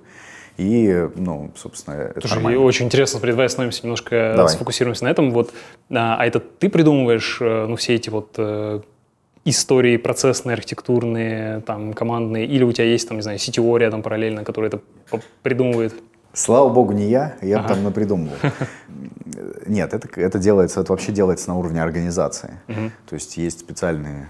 S3: И, ну, собственно, это
S1: Слушай, нормально. очень интересно, давай остановимся немножко, давай. сфокусируемся на этом. Вот, а, а это ты придумываешь, э, ну, все эти вот э, истории процессные, архитектурные, там, командные, или у тебя есть, там, не знаю, CTO рядом параллельно, который это придумывает?
S3: Слава богу, не я, я ага. там напридумывал. Нет, это, это делается, это вообще делается на уровне организации. Угу. То есть есть специальные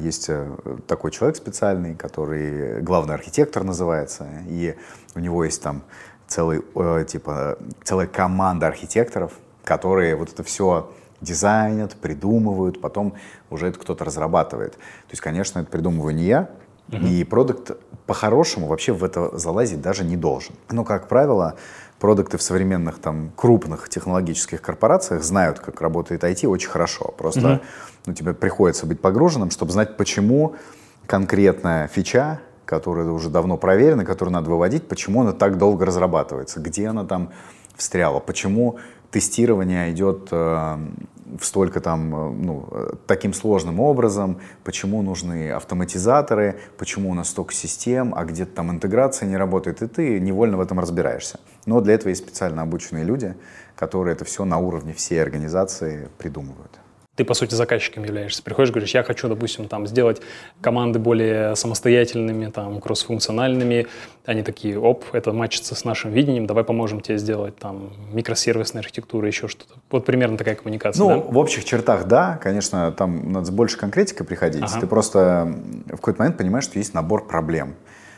S3: есть э, такой человек специальный, который главный архитектор называется, и у него есть там целый, э, типа, целая команда архитекторов, которые вот это все дизайнят, придумывают, потом уже это кто-то разрабатывает. То есть, конечно, это придумываю не я, uh-huh. и продукт по-хорошему вообще в это залазить даже не должен. Но, как правило, продукты в современных там крупных технологических корпорациях знают, как работает IT очень хорошо. Просто uh-huh ну, тебе приходится быть погруженным, чтобы знать, почему конкретная фича, которая уже давно проверена, которую надо выводить, почему она так долго разрабатывается, где она там встряла, почему тестирование идет э, в столько там, э, ну, таким сложным образом, почему нужны автоматизаторы, почему у нас столько систем, а где-то там интеграция не работает, и ты невольно в этом разбираешься. Но для этого есть специально обученные люди, которые это все на уровне всей организации придумывают
S1: ты, по сути, заказчиком являешься. Приходишь, говоришь, я хочу, допустим, там, сделать команды более самостоятельными, там, кроссфункциональными. Они такие, оп, это матчится с нашим видением, давай поможем тебе сделать там микросервисная архитектура, еще что-то. Вот примерно такая коммуникация,
S3: Ну,
S1: да?
S3: в общих чертах, да. Конечно, там надо с большей конкретикой приходить. Ага. Ты просто в какой-то момент понимаешь, что есть набор проблем,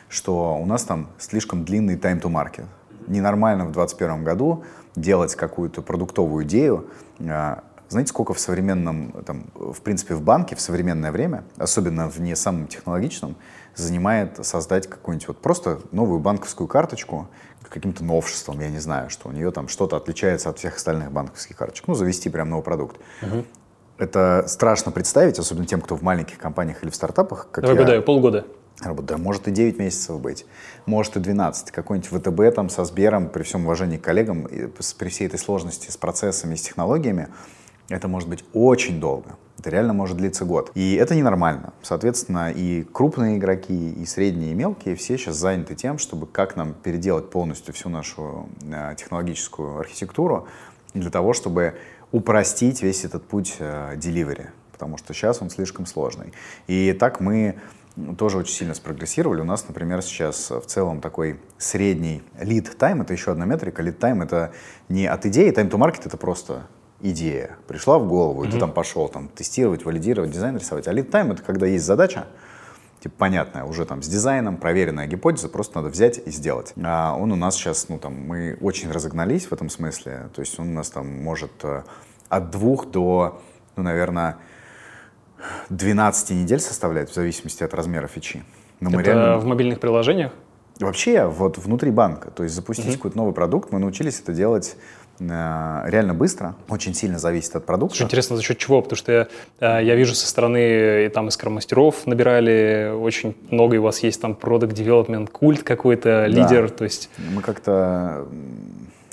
S3: что у нас там слишком длинный time to market. Ненормально в 2021 году делать какую-то продуктовую идею, а, знаете, сколько в современном, там, в принципе, в банке в современное время, особенно в не самом технологичном, занимает создать какую-нибудь вот просто новую банковскую карточку каким-то новшеством, я не знаю, что у нее там что-то отличается от всех остальных банковских карточек. Ну, завести прям новый продукт. Угу. Это страшно представить, особенно тем, кто в маленьких компаниях или в стартапах.
S1: Как Давай я, гадаю, полгода.
S3: Да, может и 9 месяцев быть, может и 12. Какой-нибудь ВТБ там со Сбером, при всем уважении к коллегам, при всей этой сложности с процессами, с технологиями, это может быть очень долго. Это реально может длиться год. И это ненормально. Соответственно, и крупные игроки, и средние, и мелкие все сейчас заняты тем, чтобы как нам переделать полностью всю нашу э, технологическую архитектуру для того, чтобы упростить весь этот путь э, delivery. Потому что сейчас он слишком сложный. И так мы тоже очень сильно спрогрессировали. У нас, например, сейчас в целом такой средний lead time, это еще одна метрика, lead time это не от идеи, time to market это просто идея пришла в голову, mm-hmm. и ты там пошел там, тестировать, валидировать, дизайн рисовать. А lead time — это когда есть задача, типа понятная, уже там с дизайном, проверенная гипотеза, просто надо взять и сделать. А он у нас сейчас, ну там, мы очень разогнались в этом смысле, то есть он у нас там может э, от двух до, ну, наверное, 12 недель составляет, в зависимости от размера фичи.
S1: Но это мы реально... в мобильных приложениях?
S3: Вообще, вот внутри банка, то есть запустить mm-hmm. какой-то новый продукт, мы научились это делать Э, реально быстро, очень сильно зависит от продукта.
S1: Очень интересно, за счет чего, потому что я, э, я вижу со стороны, и там из мастеров набирали, очень много, и у вас есть там product development культ какой-то, лидер, да. то есть...
S3: Мы как-то...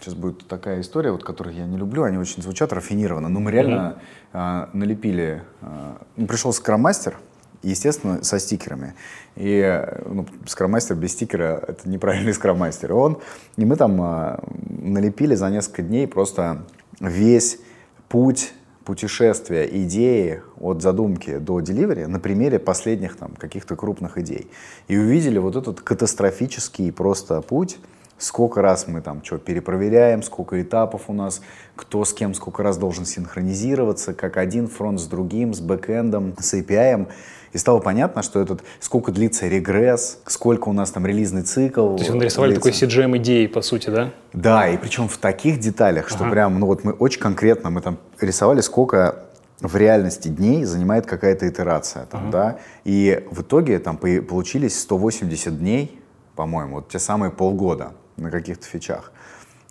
S3: Сейчас будет такая история, вот, которую я не люблю, они очень звучат рафинированно, но мы реально mm-hmm. э, налепили... Э, пришел скрам-мастер, естественно, со стикерами. И ну, скроммастер без стикера — это неправильный скроммастер. Он, и мы там э, налепили за несколько дней просто весь путь путешествия идеи от задумки до деливери на примере последних там каких-то крупных идей. И увидели вот этот катастрофический просто путь, сколько раз мы там что перепроверяем, сколько этапов у нас, кто с кем сколько раз должен синхронизироваться, как один фронт с другим, с бэкэндом, с API. И стало понятно, что этот, сколько длится регресс, сколько у нас там релизный цикл.
S1: То есть вы нарисовали длится. такой CGM идеи, по сути, да?
S3: Да, и причем в таких деталях, что ага. прям, ну вот мы очень конкретно, мы там рисовали, сколько в реальности дней занимает какая-то итерация, там, ага. да, и в итоге там получились 180 дней, по-моему, вот те самые полгода на каких-то фичах.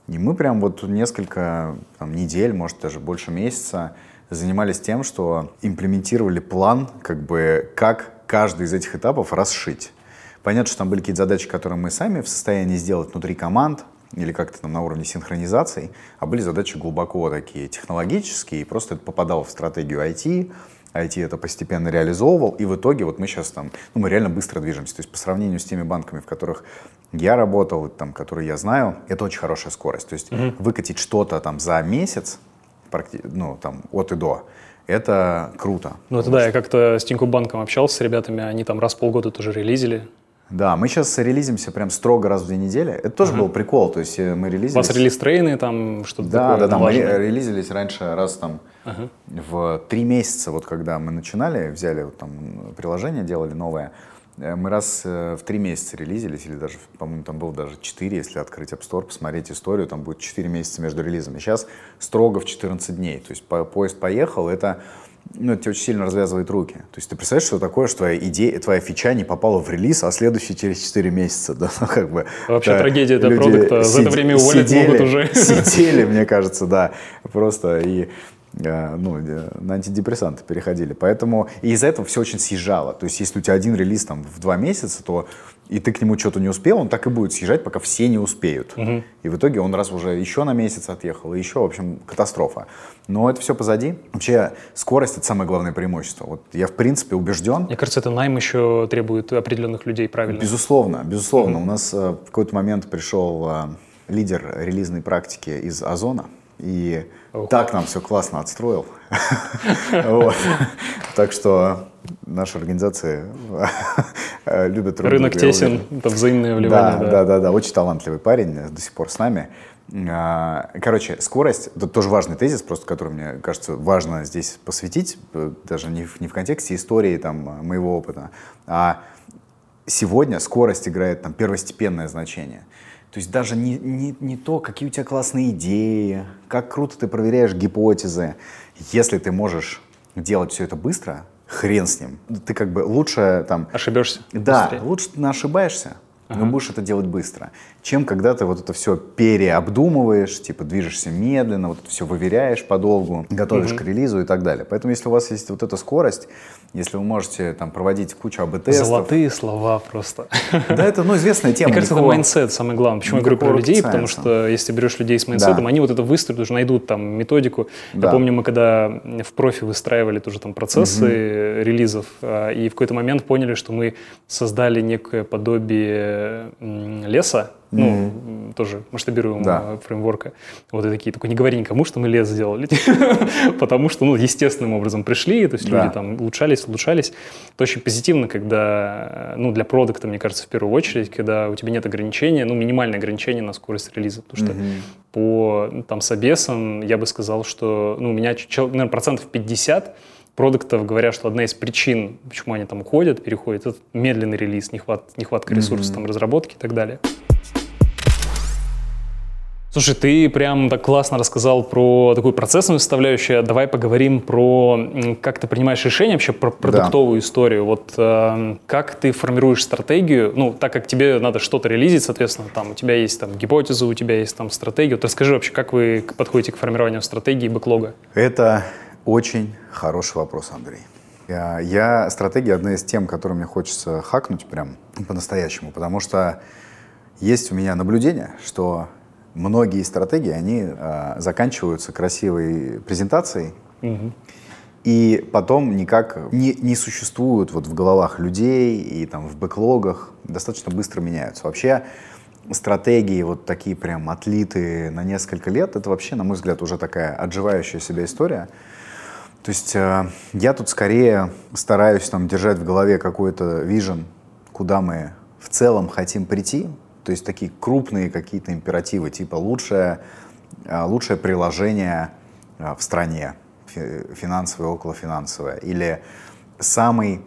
S3: И мы прям вот несколько там, недель, может даже больше месяца занимались тем, что имплементировали план, как бы, как каждый из этих этапов расшить. Понятно, что там были какие-то задачи, которые мы сами в состоянии сделать внутри команд или как-то там на уровне синхронизации, а были задачи глубоко такие технологические, и просто это попадало в стратегию IT, IT это постепенно реализовывал, и в итоге вот мы сейчас там, ну, мы реально быстро движемся. То есть по сравнению с теми банками, в которых я работал, там, которые я знаю, это очень хорошая скорость. То есть угу. выкатить что-то там за месяц, ну, там, от и до, это круто.
S1: Ну, это да, я как-то с Тинькофф банком общался с ребятами, они там раз в полгода тоже релизили.
S3: Да, мы сейчас релизимся прям строго раз в две недели. Это тоже uh-huh. был прикол, то есть э, мы релизились... У
S1: вас релиз-трейны там, что-то
S3: да,
S1: такое
S3: Да, да, мы релизились раньше раз там uh-huh. в три месяца, вот когда мы начинали, взяли вот там приложение, делали новое, э, мы раз э, в три месяца релизились, или даже, по-моему, там было даже четыре, если открыть App Store, посмотреть историю, там будет четыре месяца между релизами. Сейчас строго в 14 дней, то есть по, поезд поехал, это ну, это тебе очень сильно развязывает руки. То есть ты представляешь, что такое, что твоя идея, твоя фича не попала в релиз, а следующий через 4 месяца, да, ну, как бы.
S1: Вообще да, трагедия для продукта, за это время уволить сидели, могут уже.
S3: Сидели, мне кажется, да, просто и ну, э, на антидепрессанты переходили. Поэтому и из-за этого все очень съезжало. То есть, если у тебя один релиз там в два месяца, то и ты к нему что-то не успел, он так и будет съезжать, пока все не успеют. Угу. И в итоге он раз уже еще на месяц отъехал, и еще, в общем, катастрофа. Но это все позади. Вообще, скорость — это самое главное преимущество. Вот я, в принципе, убежден.
S1: Мне кажется, это найм еще требует определенных людей, правильно?
S3: Безусловно, безусловно. Угу. У нас э, в какой-то момент пришел э, лидер релизной практики из Озона, и Ого. так нам все классно отстроил. Так что наша организация любит
S1: друг Рынок тесен, это взаимное вливание.
S3: Да, да, да, очень талантливый парень, до сих пор с нами. А, короче, скорость, это тоже важный тезис, просто который, мне кажется, важно здесь посвятить, э, даже не в, не в контексте истории там, моего опыта, а сегодня скорость играет там первостепенное значение. То есть даже не, не, не то, какие у тебя классные идеи, как круто ты проверяешь гипотезы. Если ты можешь делать все это быстро, хрен с ним. Ты как бы лучше там...
S1: Ошибешься.
S3: Да, быстрее. лучше ты ошибаешься, ага. но будешь это делать быстро, чем когда ты вот это все переобдумываешь, типа движешься медленно, вот это все выверяешь подолгу, готовишь угу. к релизу и так далее. Поэтому если у вас есть вот эта скорость, если вы можете там проводить кучу A/B -тестов...
S1: Золотые слова просто.
S3: Да, это ну, известная тема.
S1: Мне кажется, это mindset самое главное. Почему я говорю про людей? Потому что если берешь людей с mindset ом, да. они вот это выстроят, уже найдут там методику. Да. Я помню, мы когда в Профи выстраивали тоже там процессы релизов, а, и в какой-то момент поняли, что мы создали некое подобие LeSS а, ну, mm-hmm. тоже масштабируемого да. фреймворка. Вот и такие, только не говори никому, что мы LeSS сделали. Потому что, ну, естественным образом пришли, то есть да. люди там улучшались, улучшались. Это очень позитивно, когда, ну, для продукта, мне кажется, в первую очередь, когда у тебя нет ограничения, ну, минимальное ограничение на скорость релиза. Потому что mm-hmm. по, ну, там, собесам я бы сказал, что, ну, у меня, наверное, процентов 50 продуктов говорят, что одна из причин, почему они там уходят, переходят, это медленный релиз, нехват, нехватка ресурсов, mm-hmm. там, разработки и так далее. Слушай, ты прям так классно рассказал про такую процессную составляющую. Давай поговорим про, как ты принимаешь решения, вообще про продуктовую да. историю. Вот э, как ты формируешь стратегию, ну, так как тебе надо что-то релизить, соответственно, там у тебя есть там гипотеза, у тебя есть там стратегия. Вот расскажи вообще, как вы подходите к формированию стратегии бэклога?
S3: Это очень хороший вопрос, Андрей. Я, я стратегия одна из тем, которую мне хочется хакнуть прям по-настоящему, потому что есть у меня наблюдение, что многие стратегии, они э, заканчиваются красивой презентацией, угу. и потом никак не, не существуют вот в головах людей и там в бэклогах, достаточно быстро меняются. Вообще стратегии вот такие прям отлитые на несколько лет, это вообще, на мой взгляд, уже такая отживающая себя история. То есть э, я тут скорее стараюсь там держать в голове какой-то вижен, куда мы в целом хотим прийти. То есть такие крупные какие-то императивы, типа лучшее, э, лучшее приложение э, в стране, финансовое, околофинансовое, или самый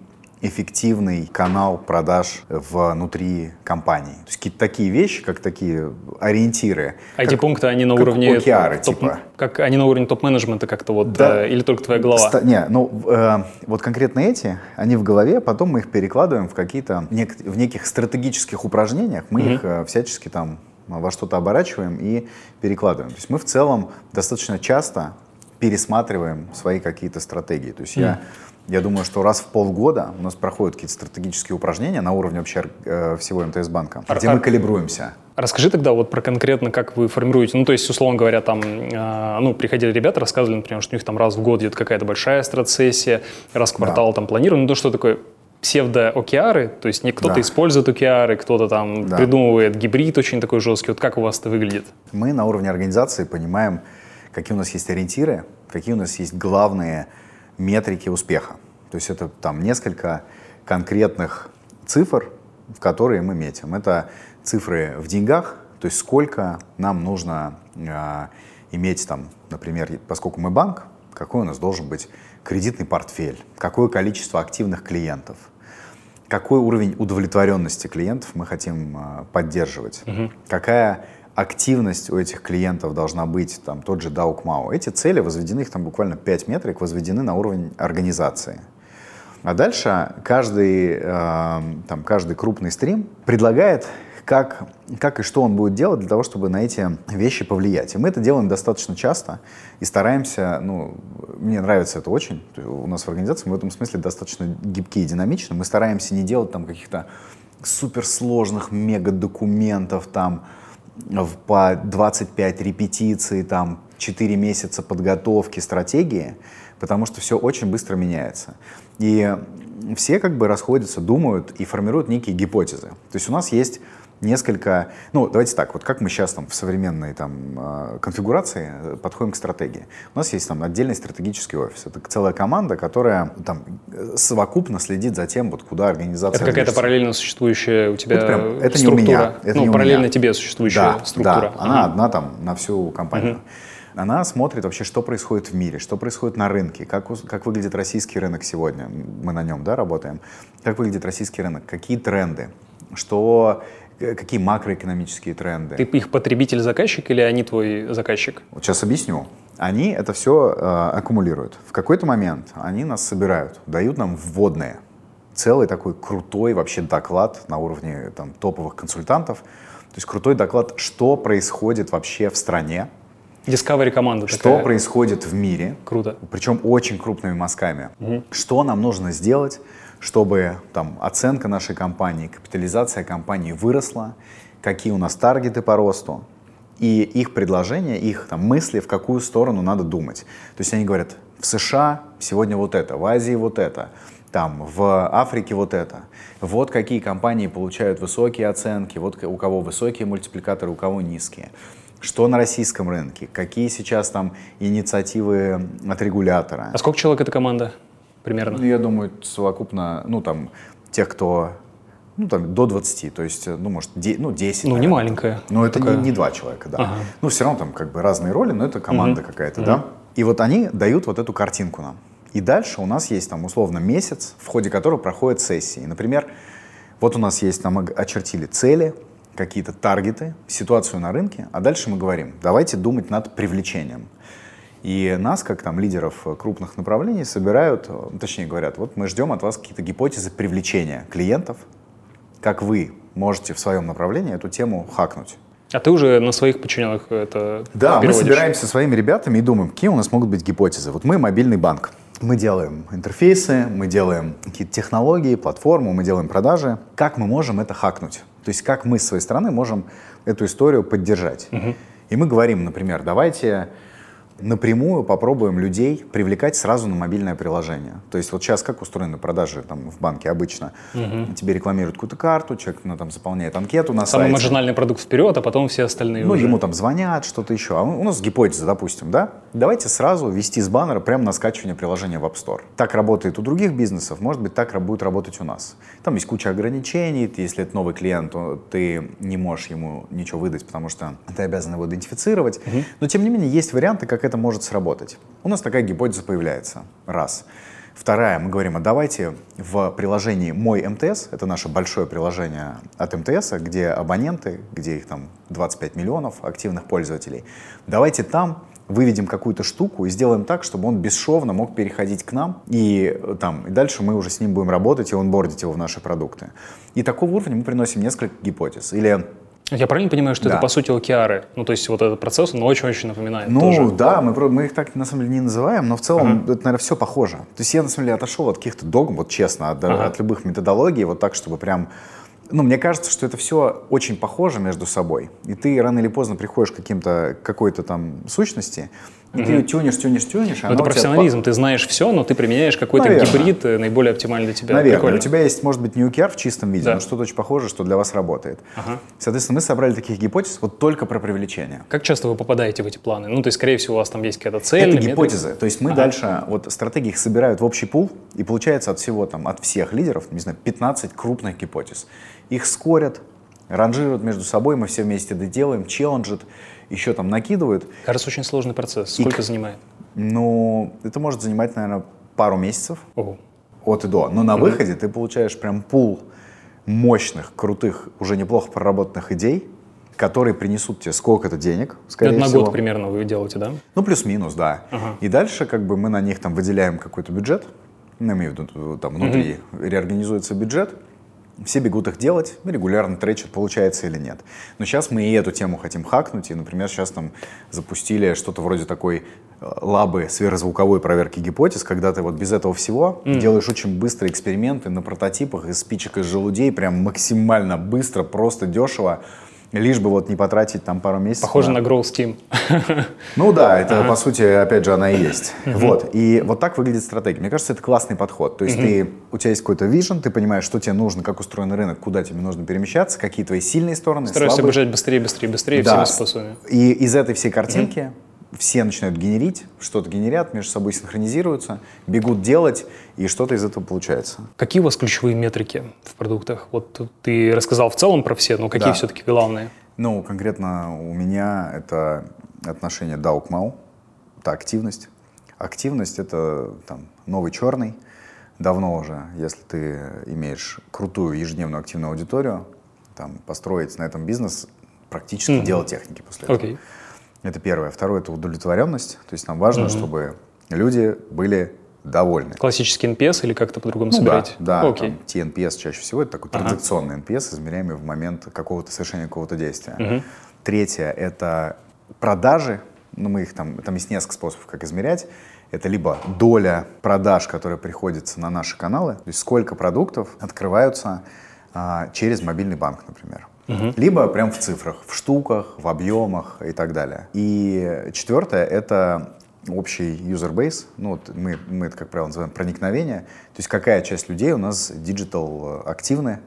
S3: эффективный канал продаж внутри компании. То есть какие-то такие вещи, как такие ориентиры.
S1: А эти пункты, они на уровне...
S3: OKR, топ,
S1: типа. Как, они на уровне топ-менеджмента как-то вот,
S3: да.
S1: э, или только твоя голова?
S3: Ста- не, ну э, вот конкретно эти, они в голове, потом мы их перекладываем в какие-то, нек- в неких стратегических упражнениях, мы mm-hmm. их э, всячески там во что-то оборачиваем и перекладываем. То есть мы в целом достаточно часто пересматриваем свои какие-то стратегии. То есть mm. я я думаю, что раз в полгода у нас проходят какие-то стратегические упражнения на уровне вообще э, всего МТС банка, а, где мы калибруемся.
S1: Расскажи тогда вот про конкретно, как вы формируете. Ну, то есть, условно говоря, там, э, ну, приходили ребята, рассказывали, например, что у них там раз в год идет какая-то большая стратсессия, раз в квартал да. там планируем. Ну, то, что такое псевдо-океары, то есть не кто-то да. использует океары, кто-то там да. придумывает гибрид очень такой жесткий. Вот как у вас это выглядит?
S3: Мы на уровне организации понимаем, какие у нас есть ориентиры, какие у нас есть главные метрики успеха. То есть это там несколько конкретных цифр, в которые мы метим. Это цифры в деньгах, то есть сколько нам нужно э, иметь там, например, поскольку мы банк, какой у нас должен быть кредитный портфель, какое количество активных клиентов, какой уровень удовлетворенности клиентов мы хотим э, поддерживать, угу. какая активность у этих клиентов должна быть, там, тот же DAO Эти цели возведены, их там буквально 5 метрик, возведены на уровень организации. А дальше каждый, э, там, каждый крупный стрим предлагает, как, как и что он будет делать для того, чтобы на эти вещи повлиять. И мы это делаем достаточно часто и стараемся, ну, мне нравится это очень, у нас в организации мы в этом смысле достаточно гибкие и динамичны. Мы стараемся не делать там каких-то суперсложных мега-документов, там, в по 25 репетиций, там, 4 месяца подготовки, стратегии, потому что все очень быстро меняется. И все как бы расходятся, думают и формируют некие гипотезы. То есть у нас есть несколько, ну, давайте так, вот как мы сейчас там в современной там а, конфигурации э, подходим к стратегии. У нас есть там отдельный стратегический офис. Это целая команда, которая там э, совокупно следит за тем, вот куда организация...
S1: Это какая-то параллельно существующая у тебя вот прям, это структура? Не у меня, это ну, не параллельно меня. тебе существующая да, структура?
S3: Да, она одна там на всю компанию. Угу. Она смотрит вообще, что происходит в мире, что происходит на рынке, как, как выглядит российский рынок сегодня. Мы на нем да, работаем. Как выглядит российский рынок, какие тренды, что какие макроэкономические тренды.
S1: Ты их потребитель-заказчик или они твой заказчик?
S3: Вот сейчас объясню. Они это все э, аккумулируют. В какой-то момент они нас собирают, дают нам вводные. Целый такой крутой вообще доклад на уровне там, топовых консультантов. То есть крутой доклад, что происходит вообще в стране.
S1: Discovery команда
S3: Что такая. происходит в мире.
S1: Круто.
S3: Причем очень крупными мазками. Угу. Что нам нужно сделать, чтобы там, оценка нашей компании, капитализация компании выросла, какие у нас таргеты по росту, и их предложения, их там, мысли, в какую сторону надо думать. То есть они говорят, в США сегодня вот это, в Азии вот это, там, в Африке вот это. Вот какие компании получают высокие оценки, вот у кого высокие мультипликаторы, у кого низкие. Что на российском рынке, какие сейчас там инициативы от регулятора.
S1: А сколько человек эта команда? Примерно?
S3: Ну, я думаю, совокупно, ну, там, тех, кто ну, там, до 20, то есть, ну, может, де, ну, 10.
S1: Ну, наверное. не маленькая.
S3: Ну, это такая... не, не два человека, да. Ага. Ну, все равно там как бы разные роли, но это команда угу. какая-то, угу. да. И вот они дают вот эту картинку нам. И дальше у нас есть там условно месяц, в ходе которого проходят сессии. Например, вот у нас есть, там очертили цели, какие-то таргеты, ситуацию на рынке, а дальше мы говорим, давайте думать над привлечением. И нас, как там лидеров крупных направлений, собирают, точнее говорят, вот мы ждем от вас какие-то гипотезы привлечения клиентов, как вы можете в своем направлении эту тему хакнуть.
S1: А ты уже на своих подчиненных это
S3: Да, переводишь. мы собираемся со своими ребятами и думаем, какие у нас могут быть гипотезы. Вот мы мобильный банк. Мы делаем интерфейсы, мы делаем какие-то технологии, платформу, мы делаем продажи. Как мы можем это хакнуть? То есть как мы с своей стороны можем эту историю поддержать? Угу. И мы говорим, например, давайте напрямую попробуем людей привлекать сразу на мобильное приложение. То есть вот сейчас как устроены продажи там в банке обычно? Угу. Тебе рекламируют какую-то карту, человек ну, там заполняет анкету на
S1: Самый
S3: сайте.
S1: маржинальный продукт вперед, а потом все остальные
S3: Ну,
S1: уже.
S3: ему там звонят, что-то еще. А у нас гипотеза, допустим, да? Давайте сразу ввести с баннера прямо на скачивание приложения в App Store. Так работает у других бизнесов, может быть, так будет работать у нас. Там есть куча ограничений. Если это новый клиент, то ты не можешь ему ничего выдать, потому что ты обязан его идентифицировать. Угу. Но, тем не менее, есть варианты, как это может сработать. У нас такая гипотеза появляется. Раз. Вторая, мы говорим, а давайте в приложении «Мой МТС», это наше большое приложение от МТС, где абоненты, где их там 25 миллионов активных пользователей, давайте там выведем какую-то штуку и сделаем так, чтобы он бесшовно мог переходить к нам, и, там, и дальше мы уже с ним будем работать и онбордить его в наши продукты. И такого уровня мы приносим несколько гипотез. Или
S1: я правильно понимаю, что
S3: да.
S1: это по сути океары? Ну, то есть вот этот процесс, он очень-очень напоминает.
S3: Ну,
S1: тоже.
S3: да, мы, мы их так на самом деле не называем, но в целом uh-huh. это, наверное, все похоже. То есть я, на самом деле, отошел от каких-то догм, вот честно, от, uh-huh. от любых методологий, вот так, чтобы прям... Ну, мне кажется, что это все очень похоже между собой. И ты рано или поздно приходишь к каким-то, какой-то там сущности, угу. ты тюнишь, тюнишь, тюнишь.
S1: Но это профессионализм, тебя... ты знаешь все, но ты применяешь какой-то гибрид э, наиболее оптимальный для тебя.
S3: Наверное.
S1: Прикольно.
S3: У тебя есть, может быть, не UKR в чистом виде, да. но что-то очень похожее, что для вас работает.
S1: Ага.
S3: Соответственно, мы собрали таких гипотез вот только про привлечение.
S1: Как часто вы попадаете в эти планы? Ну, то есть, скорее всего, у вас там есть какая-то цель.
S3: Это гипотезы. Метрик? То есть мы ага. дальше, вот стратегии их собирают в общий пул, и получается от всего, там, от всех лидеров, не знаю, 15 крупных гипотез. Их скорят, ранжируют между собой, мы все вместе это делаем, челленджат, еще там накидывают.
S1: Кажется, очень сложный процесс. Сколько и, занимает?
S3: Ну, это может занимать, наверное, пару месяцев
S1: Ого.
S3: от и до. Но на mm-hmm. выходе ты получаешь прям пул мощных, крутых, уже неплохо проработанных идей, которые принесут тебе сколько-то денег, скорее
S1: Это на
S3: всего.
S1: год примерно вы делаете, да?
S3: Ну, плюс-минус, да.
S1: Ага.
S3: И дальше как бы мы на них там выделяем какой-то бюджет, ну, имею в виду, там внутри mm-hmm. реорганизуется бюджет, все бегут их делать, регулярно тречат, получается или нет. Но сейчас мы и эту тему хотим хакнуть, и, например, сейчас там запустили что-то вроде такой э, лабы сверхзвуковой проверки гипотез, когда ты вот без этого всего mm. делаешь очень быстрые эксперименты на прототипах из спичек из желудей, прям максимально быстро, просто дешево, Лишь бы вот не потратить там пару месяцев.
S1: Похоже на, на Grow Steam.
S3: Ну да, это ага. по сути, опять же, она и есть. Вот. И вот так выглядит стратегия. Мне кажется, это классный подход. То есть ты, у тебя есть какой-то вижен, ты понимаешь, что тебе нужно, как устроен рынок, куда тебе нужно перемещаться, какие твои сильные стороны,
S1: Стараешься бежать быстрее, быстрее, быстрее да. всеми способами.
S3: И из этой всей картинки все начинают генерить, что-то генерят, между собой синхронизируются, бегут делать, и что-то из этого получается.
S1: Какие у вас ключевые метрики в продуктах? Вот ты рассказал в целом про все, но какие да. все-таки главные?
S3: Ну, конкретно у меня это отношение DAO к MAU, это активность. Активность — это там, новый черный. Давно уже, если ты имеешь крутую ежедневную активную аудиторию, там, построить на этом бизнес, практически mm-hmm. дело техники после этого.
S1: Okay.
S3: Это первое. Второе — это удовлетворенность. То есть нам важно, mm-hmm. чтобы люди были довольны.
S1: Классический NPS или как-то по-другому
S3: ну,
S1: собираете?
S3: Да, да okay. там, TNPS чаще всего это такой ага. транзакционный NPS, измеряемый в момент какого-то совершения какого-то действия.
S1: Угу.
S3: Третье — это продажи. Ну, мы их там, там есть несколько способов, как измерять. Это либо доля продаж, которая приходится на наши каналы, то есть сколько продуктов открываются а, через мобильный банк, например.
S1: Угу.
S3: Либо прям в цифрах, в штуках, в объемах и так далее. И четвертое — это общий user base, ну вот мы, мы это, как правило, называем проникновение, то есть какая часть людей у нас digital активны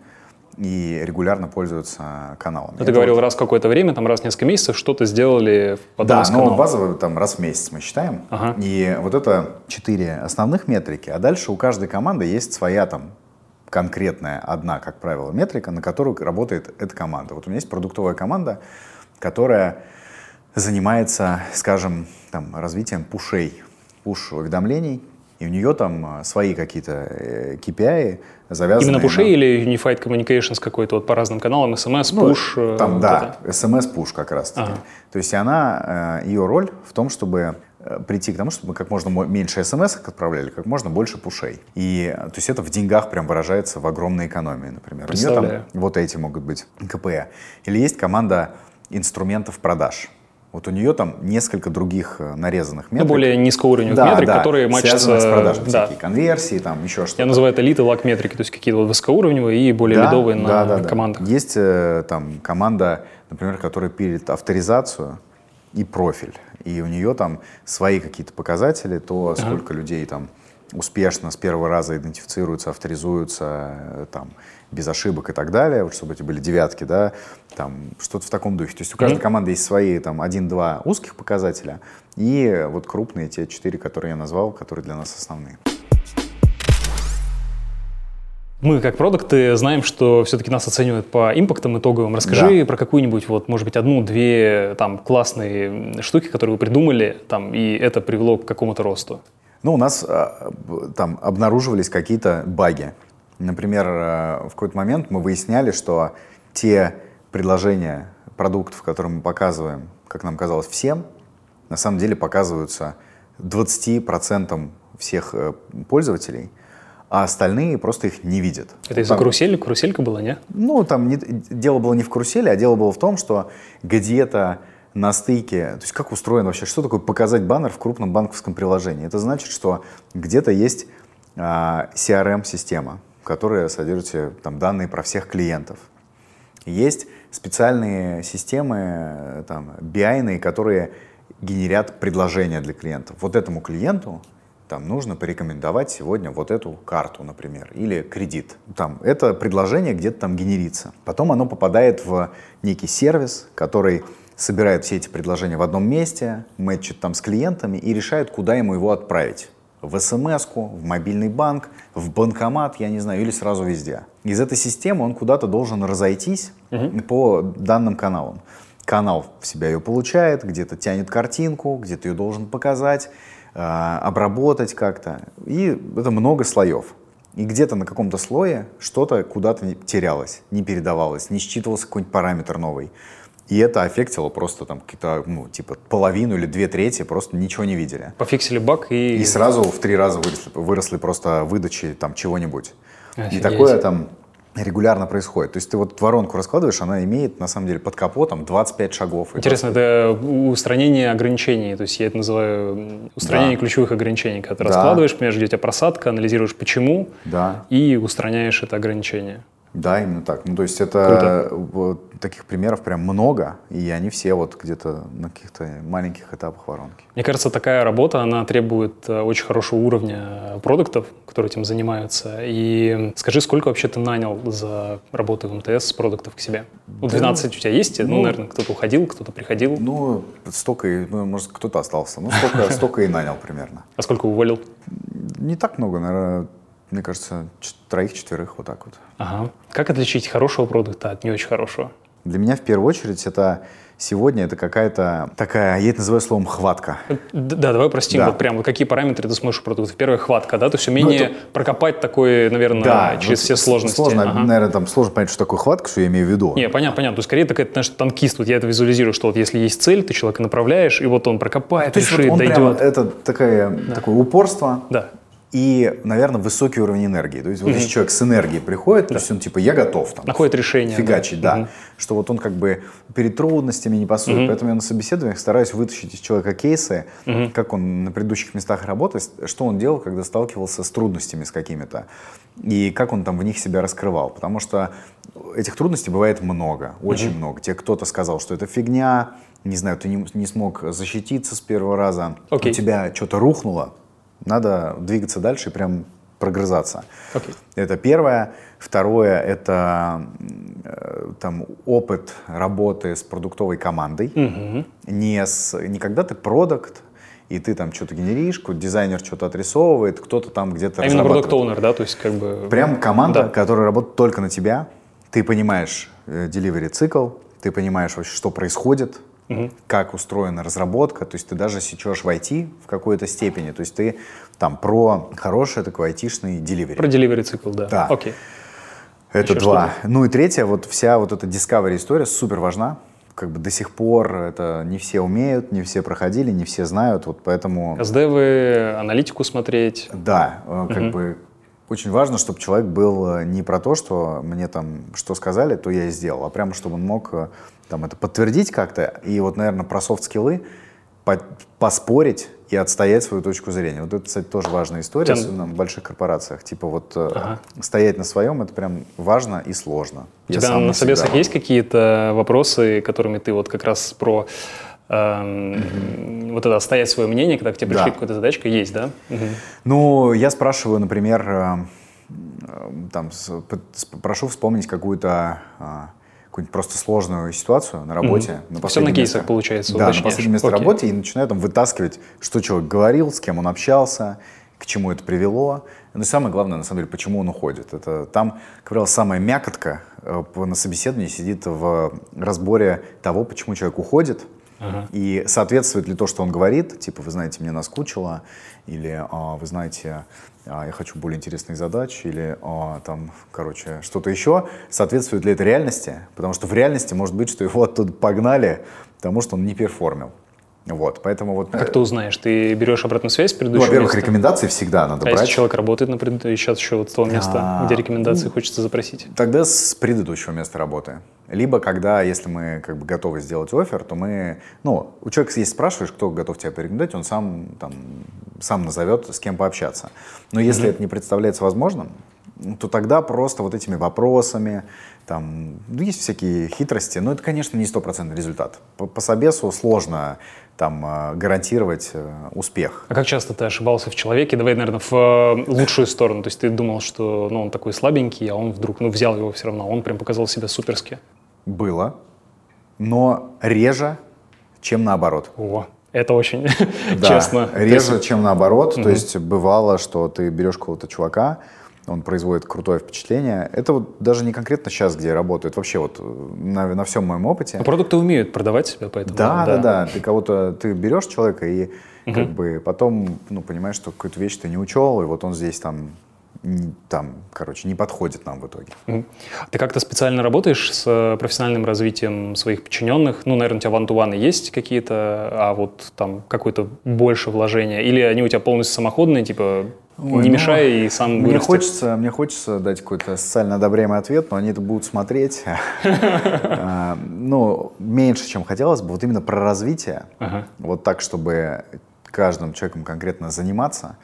S3: и регулярно пользуются каналами.
S1: Ну, ты это говорил, вот... раз какое-то время, там раз в несколько месяцев что-то сделали в Да,
S3: но базово там раз в месяц мы считаем.
S1: Ага.
S3: И вот это четыре основных метрики, а дальше у каждой команды есть своя там конкретная одна, как правило, метрика, на которую работает эта команда. Вот у меня есть продуктовая команда, которая занимается, скажем, там, развитием пушей, пуш-уведомлений, и у нее там э, свои какие-то KPI э, завязаны.
S1: Именно пушей на... или Unified Communications какой-то вот по разным каналам, SMS, ну, push?
S3: Э, там, вот да, это? SMS, push как раз таки. Ага. То есть она, ее роль в том, чтобы прийти к тому, чтобы как можно меньше смс отправляли, как можно больше пушей. И то есть это в деньгах прям выражается в огромной экономии, например. У нее там вот эти могут быть КП. Или есть команда инструментов продаж. Вот у нее там несколько других э, нарезанных метрик.
S1: Ну, более низкоуровневых да, метрик, да, которые матчатся...
S3: с продажами, да. всякие конверсии, там еще что-то.
S1: Я называю это элиты лак метрики, то есть какие-то вот высокоуровневые и более
S3: да,
S1: лидовые
S3: да,
S1: на
S3: да,
S1: командах.
S3: Да. Есть э, там команда, например, которая пилит авторизацию и профиль. И у нее там свои какие-то показатели, то сколько людей там успешно с первого раза идентифицируются, авторизуются, э, там, без ошибок и так далее, вот чтобы эти были девятки, да, там, что-то в таком духе. То есть у каждой mm-hmm. команды есть свои там один-два узких показателя и вот крупные, те четыре, которые я назвал, которые для нас основные.
S1: Мы, как продукты, знаем, что все-таки нас оценивают по импактам итоговым. Расскажи да. про какую-нибудь, вот, может быть, одну-две там классные штуки, которые вы придумали, там, и это привело к какому-то росту.
S3: Ну, у нас а, там обнаруживались какие-то баги. Например, а, в какой-то момент мы выясняли, что те предложения продуктов, которые мы показываем, как нам казалось, всем, на самом деле показываются 20% всех э, пользователей, а остальные просто их не видят.
S1: Это из-за карусели? Каруселька была, не?
S3: Ну, там не, дело было не в карусели, а дело было в том, что где-то на стыке, то есть как устроен вообще, что такое показать баннер в крупном банковском приложении? Это значит, что где-то есть а, CRM-система, которая содержит там, данные про всех клиентов. Есть специальные системы, там, BI, которые генерят предложения для клиентов. Вот этому клиенту там нужно порекомендовать сегодня вот эту карту, например, или кредит. Там это предложение где-то там генерится. Потом оно попадает в некий сервис, который собирает все эти предложения в одном месте, мэтчит там с клиентами и решает, куда ему его отправить. В смс в мобильный банк, в банкомат, я не знаю, или сразу везде. Из этой системы он куда-то должен разойтись угу. по данным каналам. Канал в себя ее получает, где-то тянет картинку, где-то ее должен показать, обработать как-то. И это много слоев. И где-то на каком-то слое что-то куда-то терялось, не передавалось, не считывался какой-нибудь параметр новый. И это аффектило просто там какие-то, ну, типа половину или две трети, просто ничего не видели.
S1: Пофиксили баг и...
S3: И сразу в три раза выросли, выросли просто выдачи там чего-нибудь. Офигеть. И такое там регулярно происходит. То есть ты вот воронку раскладываешь, она имеет на самом деле под капотом 25 шагов.
S1: Интересно, это устранение ограничений, то есть я это называю устранение да. ключевых ограничений, когда ты да. раскладываешь, понимаешь, где у тебя просадка, анализируешь почему
S3: да.
S1: и устраняешь это ограничение.
S3: Да, именно так. Ну, то есть это вот, таких примеров прям много, и они все вот где-то на каких-то маленьких этапах воронки.
S1: Мне кажется, такая работа, она требует э, очень хорошего уровня продуктов, которые этим занимаются. И скажи, сколько вообще ты нанял за работу в МТС с продуктов к себе? Ну, 12 да, у тебя есть? Ну, ну, наверное, кто-то уходил, кто-то приходил.
S3: Ну, столько, и, ну, может, кто-то остался. Ну, столько, столько и нанял примерно.
S1: А сколько уволил?
S3: Не так много, наверное, мне кажется, троих-четверых вот так вот.
S1: Ага. Как отличить хорошего продукта от не очень хорошего?
S3: Для меня в первую очередь это сегодня это какая-то такая, я это называю словом хватка.
S1: Да, давай простим, да. вот прям вот какие параметры ты смотришь у продукта. Первая хватка, да, то есть умение ну, это... прокопать такой, наверное, да, через вот все сложности.
S3: Сложно, ага. наверное, там сложно понять, что такое хватка, что я имею в виду.
S1: Не, понятно, понятно. То есть скорее такая, знаешь, танкист, вот я это визуализирую, что вот если есть цель, ты человека направляешь, и вот он прокопает, то решит, вот он дойдет. Прямо,
S3: это такая, да. такое упорство.
S1: Да
S3: и, наверное, высокий уровень энергии. То есть вот mm-hmm. если человек с энергией приходит, да. то есть он типа «я готов». Там,
S1: Находит решение.
S3: Фигачить, да. да. Mm-hmm. Что вот он как бы перед трудностями не пасует. Mm-hmm. Поэтому я на собеседованиях стараюсь вытащить из человека кейсы, mm-hmm. как он на предыдущих местах работы, что он делал, когда сталкивался с трудностями с какими-то. И как он там в них себя раскрывал. Потому что этих трудностей бывает много, очень mm-hmm. много. Те кто-то сказал, что это фигня, не знаю, ты не, не смог защититься с первого раза, okay. у тебя что-то рухнуло, надо двигаться дальше и прям прогрызаться. Okay. Это первое. Второе – это э, там, опыт работы с продуктовой командой. Mm-hmm. Не, с, не когда ты продукт, и ты там что-то генеришь, дизайнер что-то отрисовывает, кто-то там где-то
S1: а именно продукт оунер да? То есть как бы...
S3: Прям команда, да. которая работает только на тебя. Ты понимаешь э, delivery цикл, ты понимаешь вообще, что происходит, угу. как устроена разработка, то есть ты даже сечешь в IT в какой-то степени, то есть ты там про хороший такой айтишный delivery.
S1: Про delivery цикл, да.
S3: Да.
S1: Окей.
S3: Это Еще два. Ну и третье, вот вся вот эта discovery история супер важна. Как бы до сих пор это не все умеют, не все проходили, не все знают, вот поэтому...
S1: СДВ, аналитику смотреть.
S3: Да, угу. как бы очень важно, чтобы человек был э, не про то, что мне там что сказали, то я и сделал, а прямо чтобы он мог э, там, это подтвердить как-то. И вот, наверное, про софт-скиллы по поспорить и отстоять свою точку зрения. Вот это, кстати, тоже важная история, Тем... особенно в больших корпорациях. Типа вот ага. стоять на своем, это прям важно и сложно.
S1: У тебя на собесах есть какие-то вопросы, которыми ты вот как раз про эм, вот это отстоять свое мнение, когда к тебе пришли
S3: Да.
S1: какой-то задачкой, есть, да?
S3: Ну, я спрашиваю, например, э, э, там, с- п- с- прошу вспомнить какую-то а, какую-нибудь просто сложную ситуацию на работе.
S1: Мгм.
S3: на
S1: Всё на кейсах,
S3: месте.
S1: получается,
S3: Да, на
S1: уточняешь.
S3: последнем месте
S1: Окей.
S3: работы и начинаю там вытаскивать, что человек говорил, с кем он общался, к чему это привело. Ну и самое главное, на самом деле, почему он уходит. Это там, как правило, самая мякотка э, на собеседовании сидит в разборе того, почему человек уходит,
S1: Ага.
S3: и соответствует ли то, что он говорит, типа, вы знаете, мне наскучило, или а, вы знаете, а, я хочу более интересных задач, или а, там, короче, что-то еще, соответствует ли это реальности, потому что в реальности может быть, что его оттуда погнали, потому что он не перформил. Вот, поэтому вот...
S1: А Как ты узнаешь? Ты берешь обратную связь с
S3: ну,
S1: предыдущего
S3: во-первых,
S1: места?
S3: рекомендации всегда надо
S1: А
S3: брать.
S1: если человек работает на предыдущем, сейчас еще вот с того места,
S3: А,
S1: где рекомендации хочется запросить?
S3: Тогда с предыдущего места работы. Либо когда, если мы как бы готовы сделать офер, то мы, ну, у человека, если спрашиваешь, кто готов тебя порекомендовать, он сам там сам назовет, с кем пообщаться. Но если это не представляется возможным, то тогда просто вот этими вопросами, там, ну, есть всякие хитрости, но это, конечно, не стопроцентный результат. По, по собесу сложно там э, гарантировать э, успех.
S1: А как часто ты ошибался в человеке? Давай, наверное, в э, лучшую сторону. То есть ты думал, что ну, он такой слабенький, а он вдруг ну, взял его все равно. а Он прям показал себя суперски.
S3: Было, но реже, чем наоборот.
S1: О, это очень
S3: Да,
S1: честно.
S3: Реже,
S1: есть-
S3: чем наоборот. То есть бывало, что ты берешь какого-то чувака, он производит крутое впечатление. Это вот даже не конкретно сейчас, где я работаю, это вообще вот э, на, на всем моем опыте.
S1: Но продукты умеют продавать себя, поэтому...
S3: Да, да, да. Ты кого-то, ты берешь человека и как бы потом, ну, понимаешь, что какую-то вещь ты не учел, и вот он здесь там, там, короче, не подходит нам в итоге.
S1: Мгм. Ты как-то специально работаешь с э, профессиональным развитием своих подчиненных? Ну, наверное, у тебя ван-ту-ваны есть какие-то, а вот там какое-то больше вложения? Или они у тебя полностью самоходные, типа
S3: Ой,
S1: не
S3: ну,
S1: мешай и сам
S3: Мне
S1: вырасти?
S3: хочется, мне хочется дать какой-то социально одобряемый ответ, но они это будут смотреть. А, Ну, меньше, чем хотелось бы. Вот именно про развитие. Вот так, чтобы каждым человеком конкретно заниматься.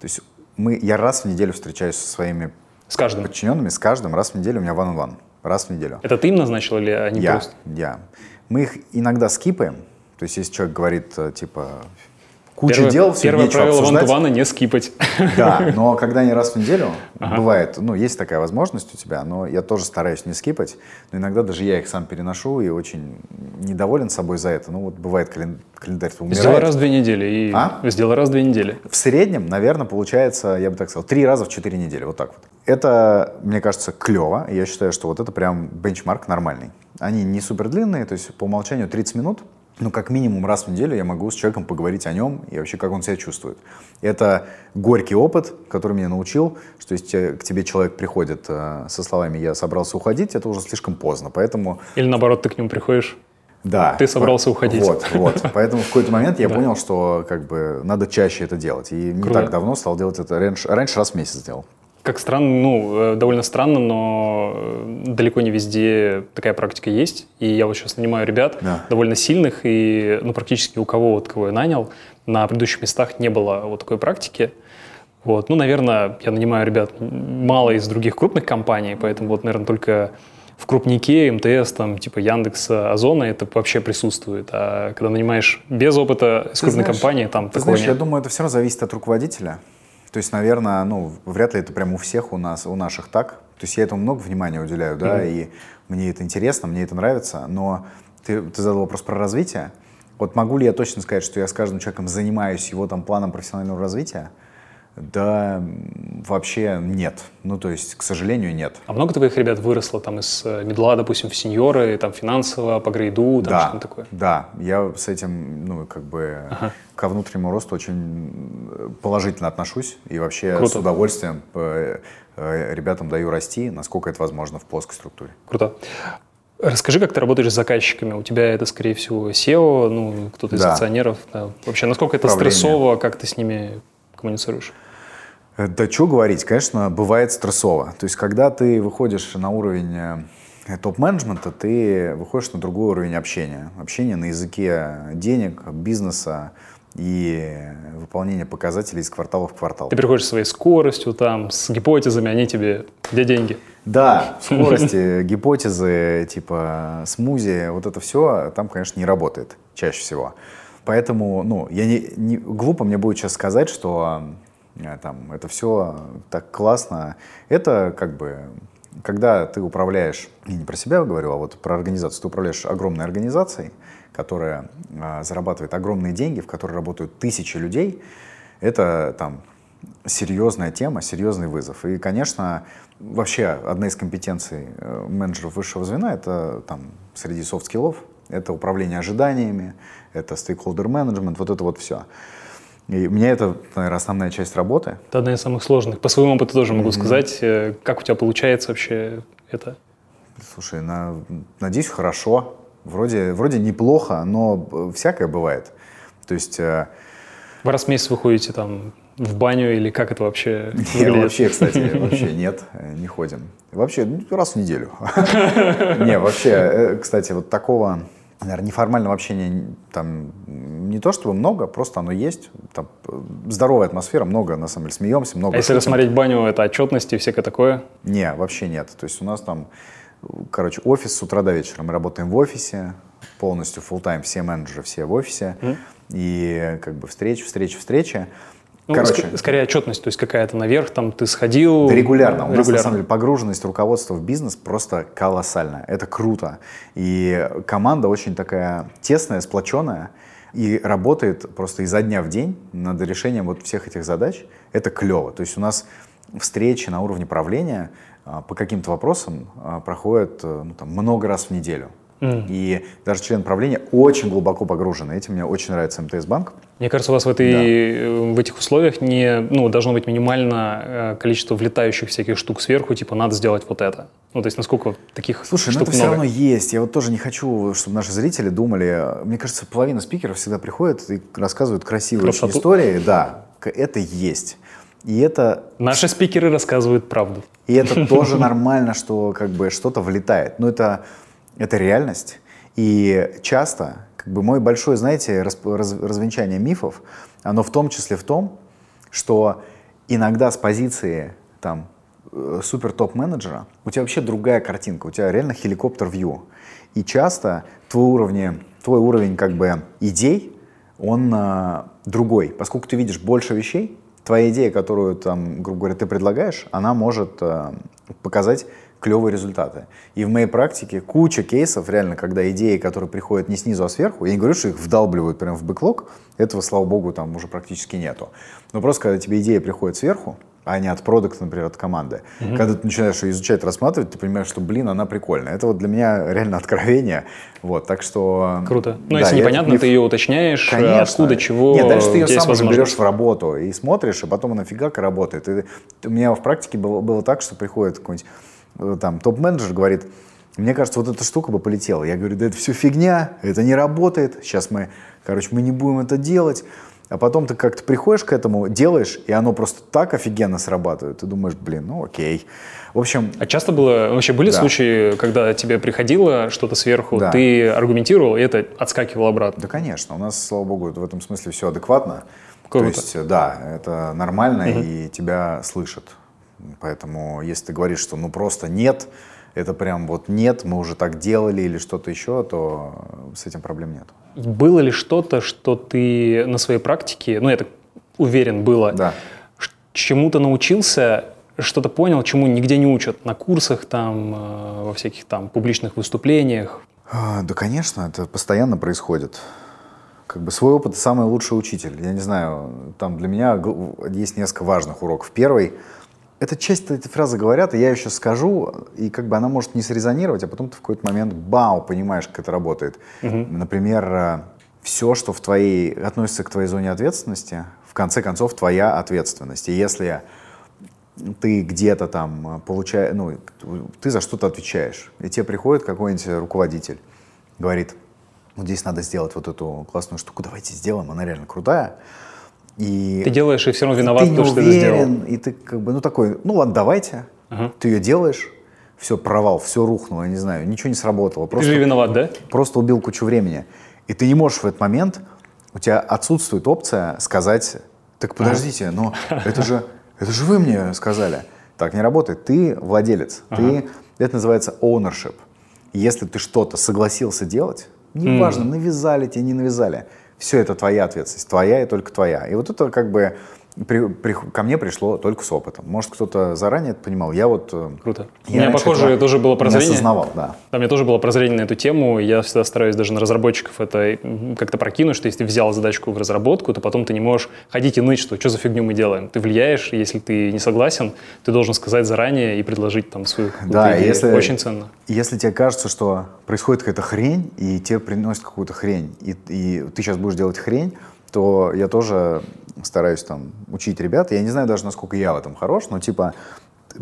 S3: То есть мы, я раз в неделю встречаюсь со своими
S1: С каждым.
S3: подчиненными, с каждым раз в неделю у меня one-on-one. Раз в неделю.
S1: Это ты им назначил или они
S3: я,
S1: просто?
S3: я. Мы их иногда скипаем. То есть если человек говорит, э, типа, куча
S1: Первое,
S3: дел, все
S1: первое правило
S3: обсуждать.
S1: ван-ту-вана не скипать.
S3: Да, но когда они раз в неделю, бывает, ну, есть такая возможность у тебя, но я тоже стараюсь не скипать, но иногда даже я их сам переношу и очень недоволен собой за это. Ну, вот бывает кален- календарь умирает.
S1: Сделай раз в две недели. И...
S3: А?
S1: Сделай раз в две недели.
S3: В среднем, наверное, получается, я бы так сказал, три раза в четыре недели, вот так вот. Это, мне кажется, клево, я считаю, что вот это прям бенчмарк нормальный. Они не супер длинные, то есть по умолчанию 30 минут, но как минимум раз в неделю я могу с человеком поговорить о нем и вообще, как он себя чувствует. Это горький опыт, который меня научил, что если к тебе человек приходит э, со словами «я собрался уходить», это уже слишком поздно, поэтому
S1: Или наоборот, ты к нему приходишь.
S3: да.
S1: Ты собрался уходить.
S3: Вот, вот. Поэтому в какой-то момент я понял, что как бы надо чаще это делать. И не
S1: Круто.
S3: так давно стал делать это. Раньше, раньше раз в месяц делал.
S1: Как странно, ну, э, довольно странно, но э, далеко не везде такая практика есть. И я вот сейчас нанимаю ребят
S3: Да.
S1: довольно сильных, и ну, практически у кого, вот, кого я нанял, на предыдущих местах не было вот такой практики. Вот. Ну, наверное, я нанимаю ребят мало из других крупных компаний, поэтому вот, наверное, только в крупнике, МТС, там, типа Яндекса, Озона это вообще присутствует. А когда нанимаешь без опыта
S3: Ты
S1: крупной компании, там
S3: Ты
S1: такого
S3: знаешь, я
S1: нет.
S3: думаю, это все равно зависит от руководителя. То есть, наверное, ну, вряд ли это прям у всех у нас, у наших так. То есть я этому много внимания уделяю, да, и мне это интересно, мне это нравится. Но ты, ты задал вопрос про развитие. Вот могу ли я точно сказать, что я с каждым человеком занимаюсь его там планом профессионального развития? Да, вообще нет. Ну, то есть, к сожалению, нет.
S1: А много твоих ребят выросло там из э, медла, допустим, в сеньоры, там финансово, по грейду, там
S3: да,
S1: что-то такое?
S3: да, я с этим, ну, как бы ко внутреннему росту очень положительно отношусь и вообще
S1: Круто.
S3: с удовольствием э, э, ребятам даю расти, насколько это возможно в плоской структуре.
S1: Круто. Расскажи, как ты работаешь с заказчиками. У тебя это, скорее всего, SEO, ну, кто-то из
S3: Да.
S1: акционеров. да. Вообще, насколько это
S3: Управление.
S1: стрессово, как ты с ними коммуницируешь?
S3: Э, Да что говорить, конечно, бывает стрессово. То есть, когда ты выходишь на уровень э, топ-менеджмента, ты выходишь на другой уровень общения. Общение на языке денег, бизнеса, и выполнение показателей из квартала в квартал.
S1: Ты приходишь своей скоростью, там, с гипотезами, они тебе, где деньги?
S3: Да, скорости, гипотезы, типа смузи, вот это все там, конечно, не работает чаще всего. Поэтому, ну, я не, не глупо мне будет сейчас сказать, что э, там это все так классно. Это как бы когда ты управляешь, я не про себя говорю, а вот про организацию, ты управляешь огромной организацией, которая а, зарабатывает огромные деньги, в которой работают тысячи людей, это там серьезная тема, серьезный вызов. И, конечно, вообще одна из компетенций э, менеджеров высшего звена это там среди soft skill ов, это управление ожиданиями, это stakeholder management, вот это вот все. И меня это, наверное, основная часть работы.
S1: Это одна из самых сложных. По своему опыту тоже могу mm-hmm. сказать. Э, как у тебя получается вообще это?
S3: Слушай, на, надеюсь, хорошо. Вроде, вроде неплохо, но всякое бывает. То есть... Э,
S1: Вы раз в месяц выходите там в баню или как это вообще
S3: выглядит? Вообще, кстати, вообще нет, не ходим. Вообще ну, раз в неделю. Не, вообще, э, кстати, вот такого наверное, неформального общения там не то чтобы много, просто оно есть. Там здоровая атмосфера, много, на самом деле, смеемся, много.
S1: А если рассмотреть баню, это отчетности и всякое такое?
S3: Не, вообще нет. То есть у нас там, короче, офис с утра до вечера. Мы работаем в офисе, полностью full time все менеджеры, все в офисе. Mm. И как бы встречи, встречи, встречи.
S1: Ну, Короче, ск- скорее отчетность, то есть какая-то наверх, там ты сходил.
S3: Да регулярно. У нас регулярно. на самом деле погруженность руководства в бизнес просто колоссальная. Это круто. И команда очень такая тесная, сплоченная и работает просто изо дня в день над решением вот всех этих задач. Это клево. То есть у нас встречи на уровне правления а, по каким-то вопросам а, проходят э, ну, там, много раз в неделю. И даже член правления очень глубоко погружен. Этим мне очень нравится МТС Банк.
S1: Мне кажется, у вас в, этой, да. Э, в этих условиях не, ну, должно быть минимально э, количество влетающих всяких штук сверху, типа надо сделать вот это. Ну, то есть насколько таких
S3: Слушай, ну
S1: штук
S3: ну это много? все равно есть. Я вот тоже не хочу, чтобы наши зрители думали... Мне кажется, половина спикеров всегда приходят и рассказывают красивые очень истории. Да, это есть. И это...
S1: Наши спикеры рассказывают правду.
S3: И это тоже нормально, что как бы что-то влетает. Но это это реальность. И часто, как бы мой большой, знаете, раз, раз, развенчание мифов, оно в том числе в том, что иногда с позиции там э, супер топ-менеджера у тебя вообще другая картинка, у тебя реально хеликоптер-вью. И часто твой уровень, твой уровень как бы идей, он а, другой. Поскольку ты видишь больше вещей, твоя идея, которую там, грубо говоря, ты предлагаешь, она может а, показать клевые результаты. И в моей практике куча кейсов, реально, когда идеи, которые приходят не снизу, а сверху, я не говорю, что их вдалбливают прямо в бэклог, этого, слава богу, там уже практически нету. Но просто когда тебе идея приходит сверху, а не от продукта, например, от команды. Mm-hmm. Когда ты начинаешь ее изучать, рассматривать, ты понимаешь, что, блин, она прикольная. Это вот для меня реально откровение. Вот, так что...
S1: Круто. Но да, если непонятно, не... ты ее уточняешь, Конечно. откуда, чего,
S3: Нет, дальше ты ее сам уже берешь в работу и смотришь, и потом она фига работает. И у меня в практике было, было так, что приходит какой-нибудь там топ-менеджер говорит, мне кажется, вот эта штука бы полетела. Я говорю, да это все фигня, это не работает, сейчас мы, короче, мы не будем это делать. А потом ты как-то приходишь к этому, делаешь, и оно просто так офигенно срабатывает. Ты думаешь, блин, ну окей. В общем...
S1: А часто было, вообще были да. случаи, когда тебе приходило что-то сверху, да. ты аргументировал, и это отскакивало обратно?
S3: Да, конечно. У нас, слава богу, в этом смысле все адекватно. Круто. То есть, да, это нормально, угу. и тебя слышат. Поэтому если ты говоришь, что ну просто нет, это прям вот нет, мы уже так делали или что-то еще, то с этим проблем нет.
S1: Было ли что-то, что ты на своей практике, ну я так уверен было,
S3: да.
S1: чему-то научился, что-то понял, чему нигде не учат на курсах, там, э, во всяких там публичных выступлениях?
S3: А, да, конечно, это постоянно происходит. Как бы свой опыт самый лучший учитель. Я не знаю, там для меня есть несколько важных уроков. Первый — эта часть этой фразы говорят, и я сейчас скажу, и как бы она может не срезонировать, а потом ты в какой-то момент, бау, понимаешь, как это работает. Угу. Например, э, все, что в твоей, относится к твоей зоне ответственности, в конце концов, твоя ответственность. И если ты где-то там получаешь, ну, ты за что-то отвечаешь, и тебе приходит какой-нибудь руководитель, говорит, вот здесь надо сделать вот эту классную штуку, давайте сделаем, она реально крутая,
S1: и ты делаешь, и все равно виноват, ты то, что ты сделал.
S3: И ты как бы, ну такой, ну ладно, давайте. Ага. Ты ее делаешь, все, провал, все рухнуло, я не знаю, ничего не сработало.
S1: Просто, ты же виноват, да?
S3: Просто убил кучу времени. И ты не можешь в этот момент у тебя отсутствует опция сказать, так подождите, но это же, это же вы мне сказали. Так не работает. Ты владелец. Ты, это называется ownership. Если ты что-то согласился делать, неважно, навязали тебе, не навязали, все это твоя ответственность, твоя и только твоя. И вот это как бы при, при, ко мне пришло только с опытом. Может, кто-то заранее это понимал. Я вот... э,
S1: Круто.
S3: Я
S1: У меня, похоже,
S3: этого
S1: тоже было
S3: Не
S1: прозрение.
S3: осознавал, да.
S1: Да, у меня тоже было прозрение на эту тему. Я всегда стараюсь даже на разработчиков это как-то прокинуть, что если ты взял задачку в разработку, то потом ты не можешь ходить и ныть, что что за фигню мы делаем. Ты влияешь, если ты не согласен, ты должен сказать заранее и предложить там свою
S3: Да,
S1: идею.
S3: если-
S1: Очень ценно.
S3: Если тебе кажется, что происходит какая-то хрень, и тебе приносят какую-то хрень, и, и ты сейчас будешь делать хрень, то я тоже стараюсь там учить ребят. Я не знаю даже, насколько я в этом хорош, но типа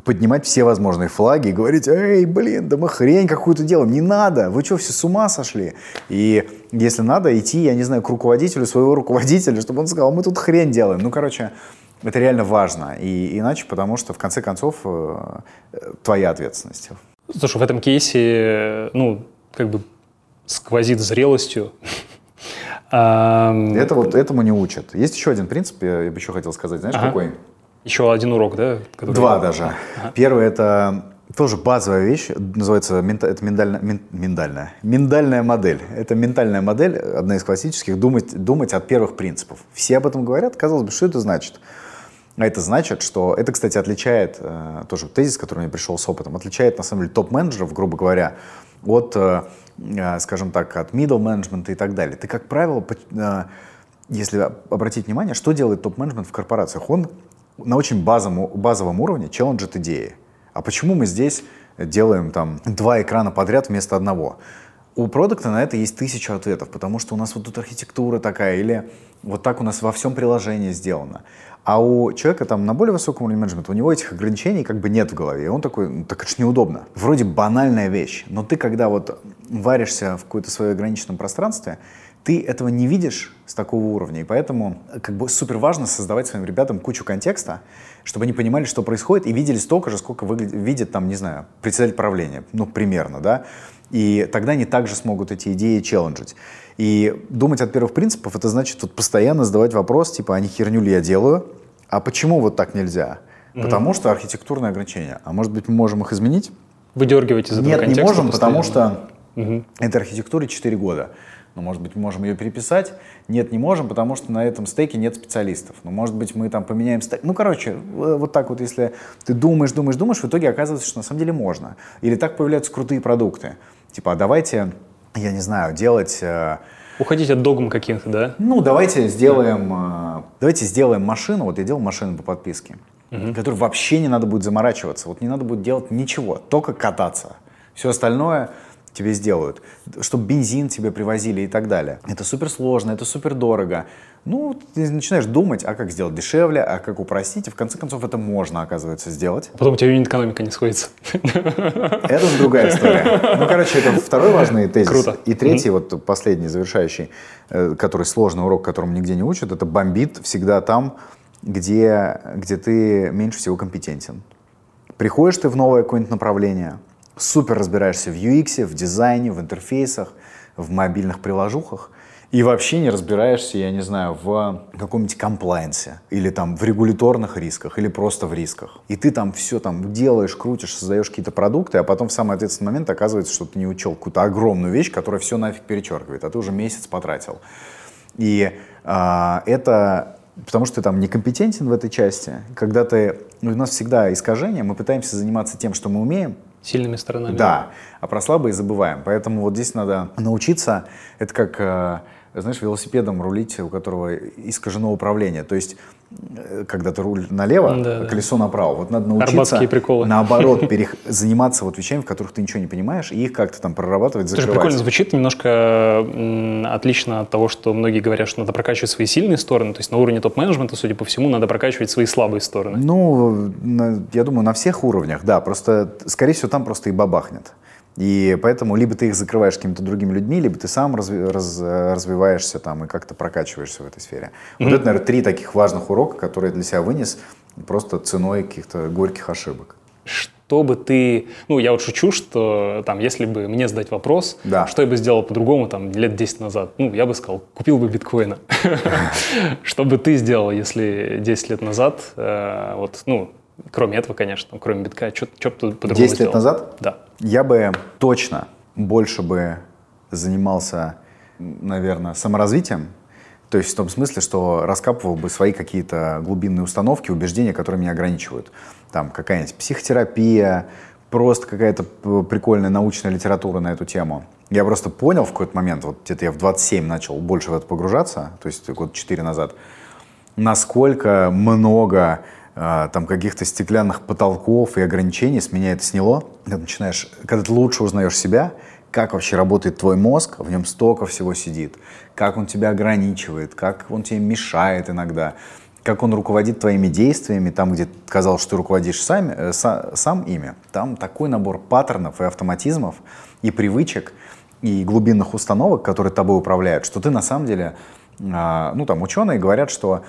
S3: поднимать все возможные флаги и говорить, эй, блин, да мы хрень какую-то делаем, не надо, вы что, все с ума сошли? И если надо, идти, я не знаю, к руководителю своего руководителя, чтобы он сказал, мы тут хрень делаем. Ну, короче, это реально важно. И иначе, потому что, в конце концов, э, твоя ответственность.
S1: Слушай, в этом кейсе, ну, как бы сквозит зрелостью.
S3: Это вот этому не учат. Есть еще один принцип, я, бы еще хотел сказать, знаешь,
S1: Ага.
S3: какой?
S1: Еще один урок, да? который-
S3: Два даже. Первый это тоже базовая вещь, называется мента- это миндальная, мин- миндальная, миндальная модель. Это ментальная модель, одна из классических, думать, думать от первых принципов. Все об этом говорят, казалось бы, что это значит? А это значит, что это, кстати, отличает, э, тоже тезис, который мне пришел с опытом, отличает, на самом деле, топ-менеджеров, грубо говоря, от, э, скажем так, от middle менеджмента и так далее. Ты, как правило, э, если обратить внимание, что делает топ-менеджмент в корпорациях? Он на очень базовом, базовом уровне челленджит идеи. А почему мы здесь делаем там два экрана подряд вместо одного? У продукта на это есть тысяча ответов, потому что у нас вот тут архитектура такая, или вот так у нас во всем приложении сделано. А у человека там на более высоком уровне менеджмента, у него этих ограничений как бы нет в голове. И он такой, ну так это ж неудобно. Вроде банальная вещь, но ты когда вот варишься в какое-то свое ограниченном пространстве, ты этого не видишь с такого уровня, и поэтому как бы супер важно создавать своим ребятам кучу контекста, чтобы они понимали, что происходит, и видели столько же, сколько выглядит, видит там, не знаю, председатель правления, ну, примерно, да, и тогда они также смогут эти идеи челленджить. И думать от первых принципов, это значит вот постоянно задавать вопрос, типа, а не херню ли я делаю, а почему вот так нельзя? Потому что архитектурные ограничения. А может быть, мы можем их изменить?
S1: Выдергивать из этого
S3: Нет, не можем, потому
S1: постоянно.
S3: что этой архитектуре 4 года. Ну, может быть, мы можем ее переписать. Нет, не можем, потому что на этом стеке нет специалистов. Ну, может быть, мы там поменяем стек. Ну, короче, э, вот так вот, если ты думаешь, думаешь, думаешь, в итоге оказывается, что на самом деле можно. Или так появляются крутые продукты. Типа, а давайте, я не знаю, делать... э,
S1: Уходить от догм каких-то, да?
S3: ну, давайте сделаем, э, давайте сделаем машину, вот я делал машину по подписке, которой вообще не надо будет заморачиваться, вот не надо будет делать ничего, только кататься. Все остальное тебе сделают, чтобы бензин тебе привозили и так далее. Это супер сложно, это супер дорого. Ну, ты начинаешь думать, а как сделать дешевле, а как упростить, и в конце концов это можно, оказывается, сделать.
S1: А потом у тебя юнит-экономика не сходится.
S3: Это уже другая история. Ну, короче, это второй важный тезис.
S1: Круто.
S3: И третий, вот последний, завершающий, э, который сложный урок, которому нигде не учат, это бомбит всегда там, где, где ты меньше всего компетентен. Приходишь ты в новое какое-нибудь направление, супер разбираешься в UX, в дизайне, в интерфейсах, в мобильных приложухах, и вообще не разбираешься, я не знаю, в каком-нибудь комплайенсе, или там в регуляторных рисках, или просто в рисках. И ты там все там делаешь, крутишь, создаешь какие-то продукты, а потом в самый ответственный момент оказывается, что ты не учел какую-то огромную вещь, которая все нафиг перечеркивает, а ты уже месяц потратил. И а, это потому что ты там некомпетентен в этой части. Когда ты... ну, у нас всегда искажение, мы пытаемся заниматься тем, что мы умеем,
S1: Сильными сторонами.
S3: да, а про слабые забываем. Поэтому вот здесь надо научиться, это как, э, знаешь, велосипедом рулить, у которого искажено управление. То есть, когда ты руль налево,
S1: Да,
S3: а
S1: да.
S3: колесо направо. Вот надо научиться
S1: приколы.
S3: наоборот перех- заниматься вот вещами, в которых ты ничего не понимаешь, и их как-то там прорабатывать, закрывать.
S1: прикольно звучит, немножко отлично от того, что многие говорят, что надо прокачивать свои сильные стороны. То есть на уровне топ-менеджмента, судя по всему, надо прокачивать свои слабые стороны.
S3: Ну, на- я думаю, на всех уровнях, да. Просто, скорее всего, там просто и бабахнет. И поэтому либо ты их закрываешь какими-то другими людьми, либо ты сам разви- раз- развиваешься там и как-то прокачиваешься в этой сфере. Вот это, наверное, три таких важных урока, которые я для себя вынес просто ценой каких-то горьких ошибок.
S1: кто бы ты... Ну, я вот шучу, что там, если бы мне задать вопрос,
S3: Да.
S1: что я бы сделал по-другому там лет 10 назад, ну, я бы сказал, купил бы биткоина. Что бы ты сделал, если 10 лет назад, э, вот, ну, кроме этого, конечно, кроме битка, что бы ты по-другому
S3: 10 лет
S1: сделал?
S3: назад?
S1: Да.
S3: Я бы точно больше бы занимался, наверное, саморазвитием. То есть в том смысле, что раскапывал бы свои какие-то глубинные установки, убеждения, которые меня ограничивают. Там какая-нибудь психотерапия, просто какая-то прикольная научная литература на эту тему. Я просто понял в какой-то момент, вот где-то я в 27 начал больше в это погружаться, то есть год 4 назад, насколько много там каких-то стеклянных потолков и ограничений с меня это сняло. Ты начинаешь, когда ты лучше узнаешь себя, как вообще работает твой мозг, в нем столько всего сидит, как он тебя ограничивает, как он тебе мешает иногда, как он руководит твоими действиями, там, где казалось, что ты руководишь сами, э, са- сам ими, там такой набор паттернов и автоматизмов, и привычек, и глубинных установок, которые тобой управляют, что ты на самом деле, а, ну там ученые говорят, что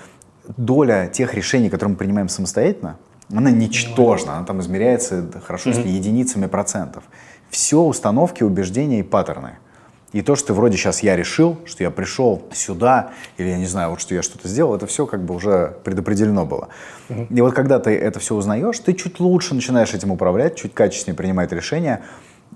S3: доля тех решений, которые мы принимаем самостоятельно, она ничтожна, она там измеряется, хорошо, если единицами процентов. Все установки, убеждения и паттерны. И то, что вроде сейчас я решил, что я пришел сюда, или я не знаю, вот что я что-то сделал, это все как бы уже предопределено было. И вот когда ты это все узнаешь, ты чуть лучше начинаешь этим управлять, чуть качественнее принимать решения,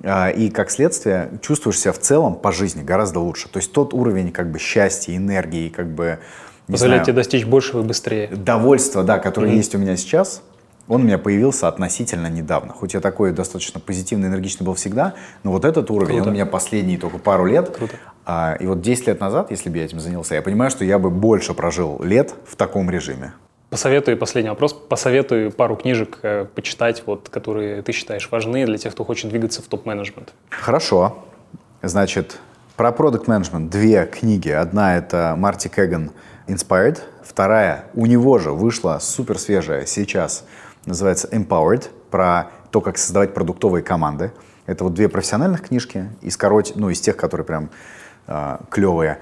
S3: а, и как следствие чувствуешь себя в целом по жизни гораздо лучше. То есть тот уровень как бы счастья, энергии, как бы
S1: Позволяет
S3: знаю,
S1: тебе достичь большего и быстрее.
S3: довольство, да, которое есть у меня сейчас, он у меня появился относительно недавно. Хоть я такой достаточно позитивный, энергичный был всегда, но вот этот уровень,
S1: Круто.
S3: он у меня последние только пару лет.
S1: Круто.
S3: А, и вот 10 лет назад, если бы я этим занялся, я понимаю, что я бы больше прожил лет в таком режиме.
S1: Посоветую, последний вопрос, посоветую пару книжек э, почитать, вот, которые ты считаешь важны для тех, кто хочет двигаться в топ-менеджмент.
S3: Хорошо. Значит, про продукт менеджмент две книги. Одна это Марти Кэган Inspired, вторая у него же вышла супер свежая сейчас, называется Empowered, про то, как создавать продуктовые команды. Это вот две профессиональных книжки из короть, ну, из тех, которые прям а, клевые.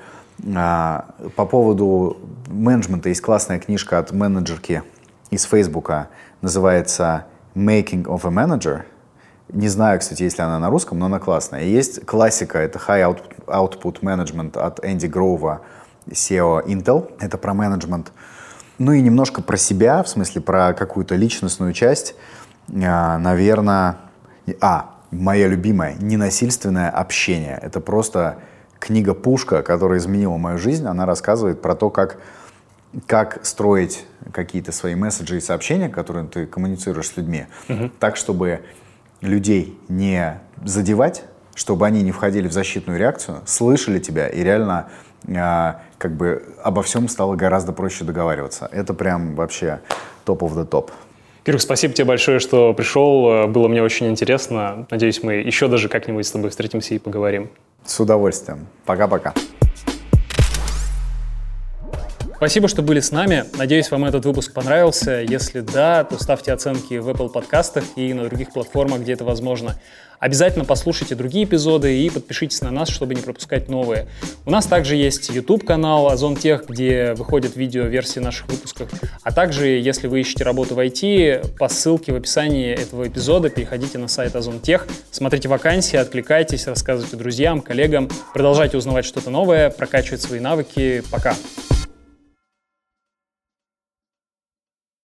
S3: А, по поводу менеджмента есть классная книжка от менеджерки из Фейсбука, называется Making of a Manager. Не знаю, кстати, если она на русском, но она классная. И есть классика, это High Output Management от Энди Гроува, SEO Intel. Это про менеджмент. Ну и немножко про себя, в смысле про какую-то личностную часть. А, Наверное, а, моя любимая, ненасильственное общение. Это просто книга-пушка, которая изменила мою жизнь. Она рассказывает про то, как, как строить какие-то свои месседжи и сообщения, которые ты коммуницируешь с людьми, так, чтобы людей не задевать, чтобы они не входили в защитную реакцию, слышали тебя и реально а, как бы обо всем стало гораздо проще договариваться. Это прям вообще топ of the топ.
S1: Кирюх, спасибо тебе большое, что пришел. Э, Было мне очень интересно. Надеюсь, мы еще даже как-нибудь с тобой встретимся и поговорим.
S3: С удовольствием. Пока-пока.
S1: Спасибо, что были с нами. Надеюсь, вам этот выпуск понравился. Если да, то ставьте оценки в Apple подкастах и на других платформах, где это возможно. Обязательно послушайте другие эпизоды и подпишитесь на нас, чтобы не пропускать новые. У нас также есть YouTube-канал Озон Тех, где выходят видео-версии наших выпусков. А также, если вы ищете работу в IT, по ссылке в описании этого эпизода переходите на сайт Озон Тех, смотрите вакансии, откликайтесь, рассказывайте друзьям, коллегам, продолжайте узнавать что-то новое, прокачивать свои навыки. Пока!